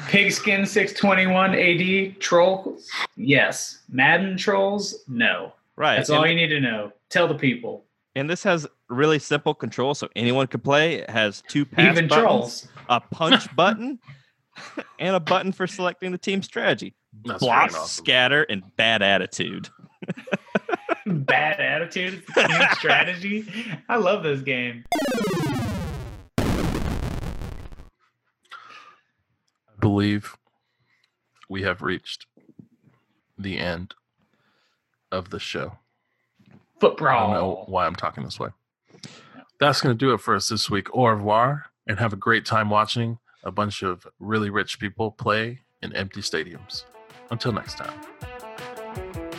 Pigskin six twenty one AD trolls. Yes. Madden trolls. No. Right. That's and, all you need to know. Tell the people. and this has really simple control, so anyone can play. It has two pass Even buttons, trolls. a punch button, and a button for selecting the team strategy. That's Block, awesome. scatter, and bad attitude. Bad attitude. Strategy. I love this game. I believe we have reached the end of the show. Foot I don't know why I'm talking this way. That's going to do it for us this week. Au revoir, and have a great time watching a bunch of really rich people play in empty stadiums. Until next time.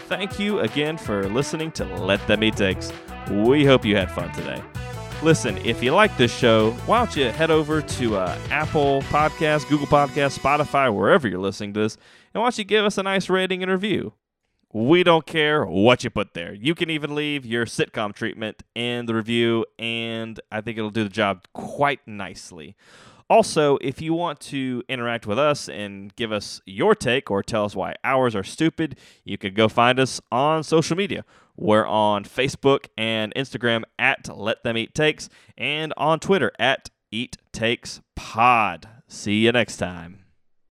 Thank you again for listening to Let Them Eat Takes. We hope you had fun today. Listen, if you like this show, why don't you head over to uh, Apple Podcasts, Google Podcasts, Spotify, wherever you're listening to this, and why don't you give us a nice rating and review? We don't care what you put there. You can even leave your sitcom treatment in the review, and I think it'll do the job quite nicely. Also, if you want to interact with us and give us your take or tell us why ours are stupid, you can go find us on social media. We're on Facebook and Instagram at Let Them Eat Takes and on Twitter at Eat Takes Pod. See you next time.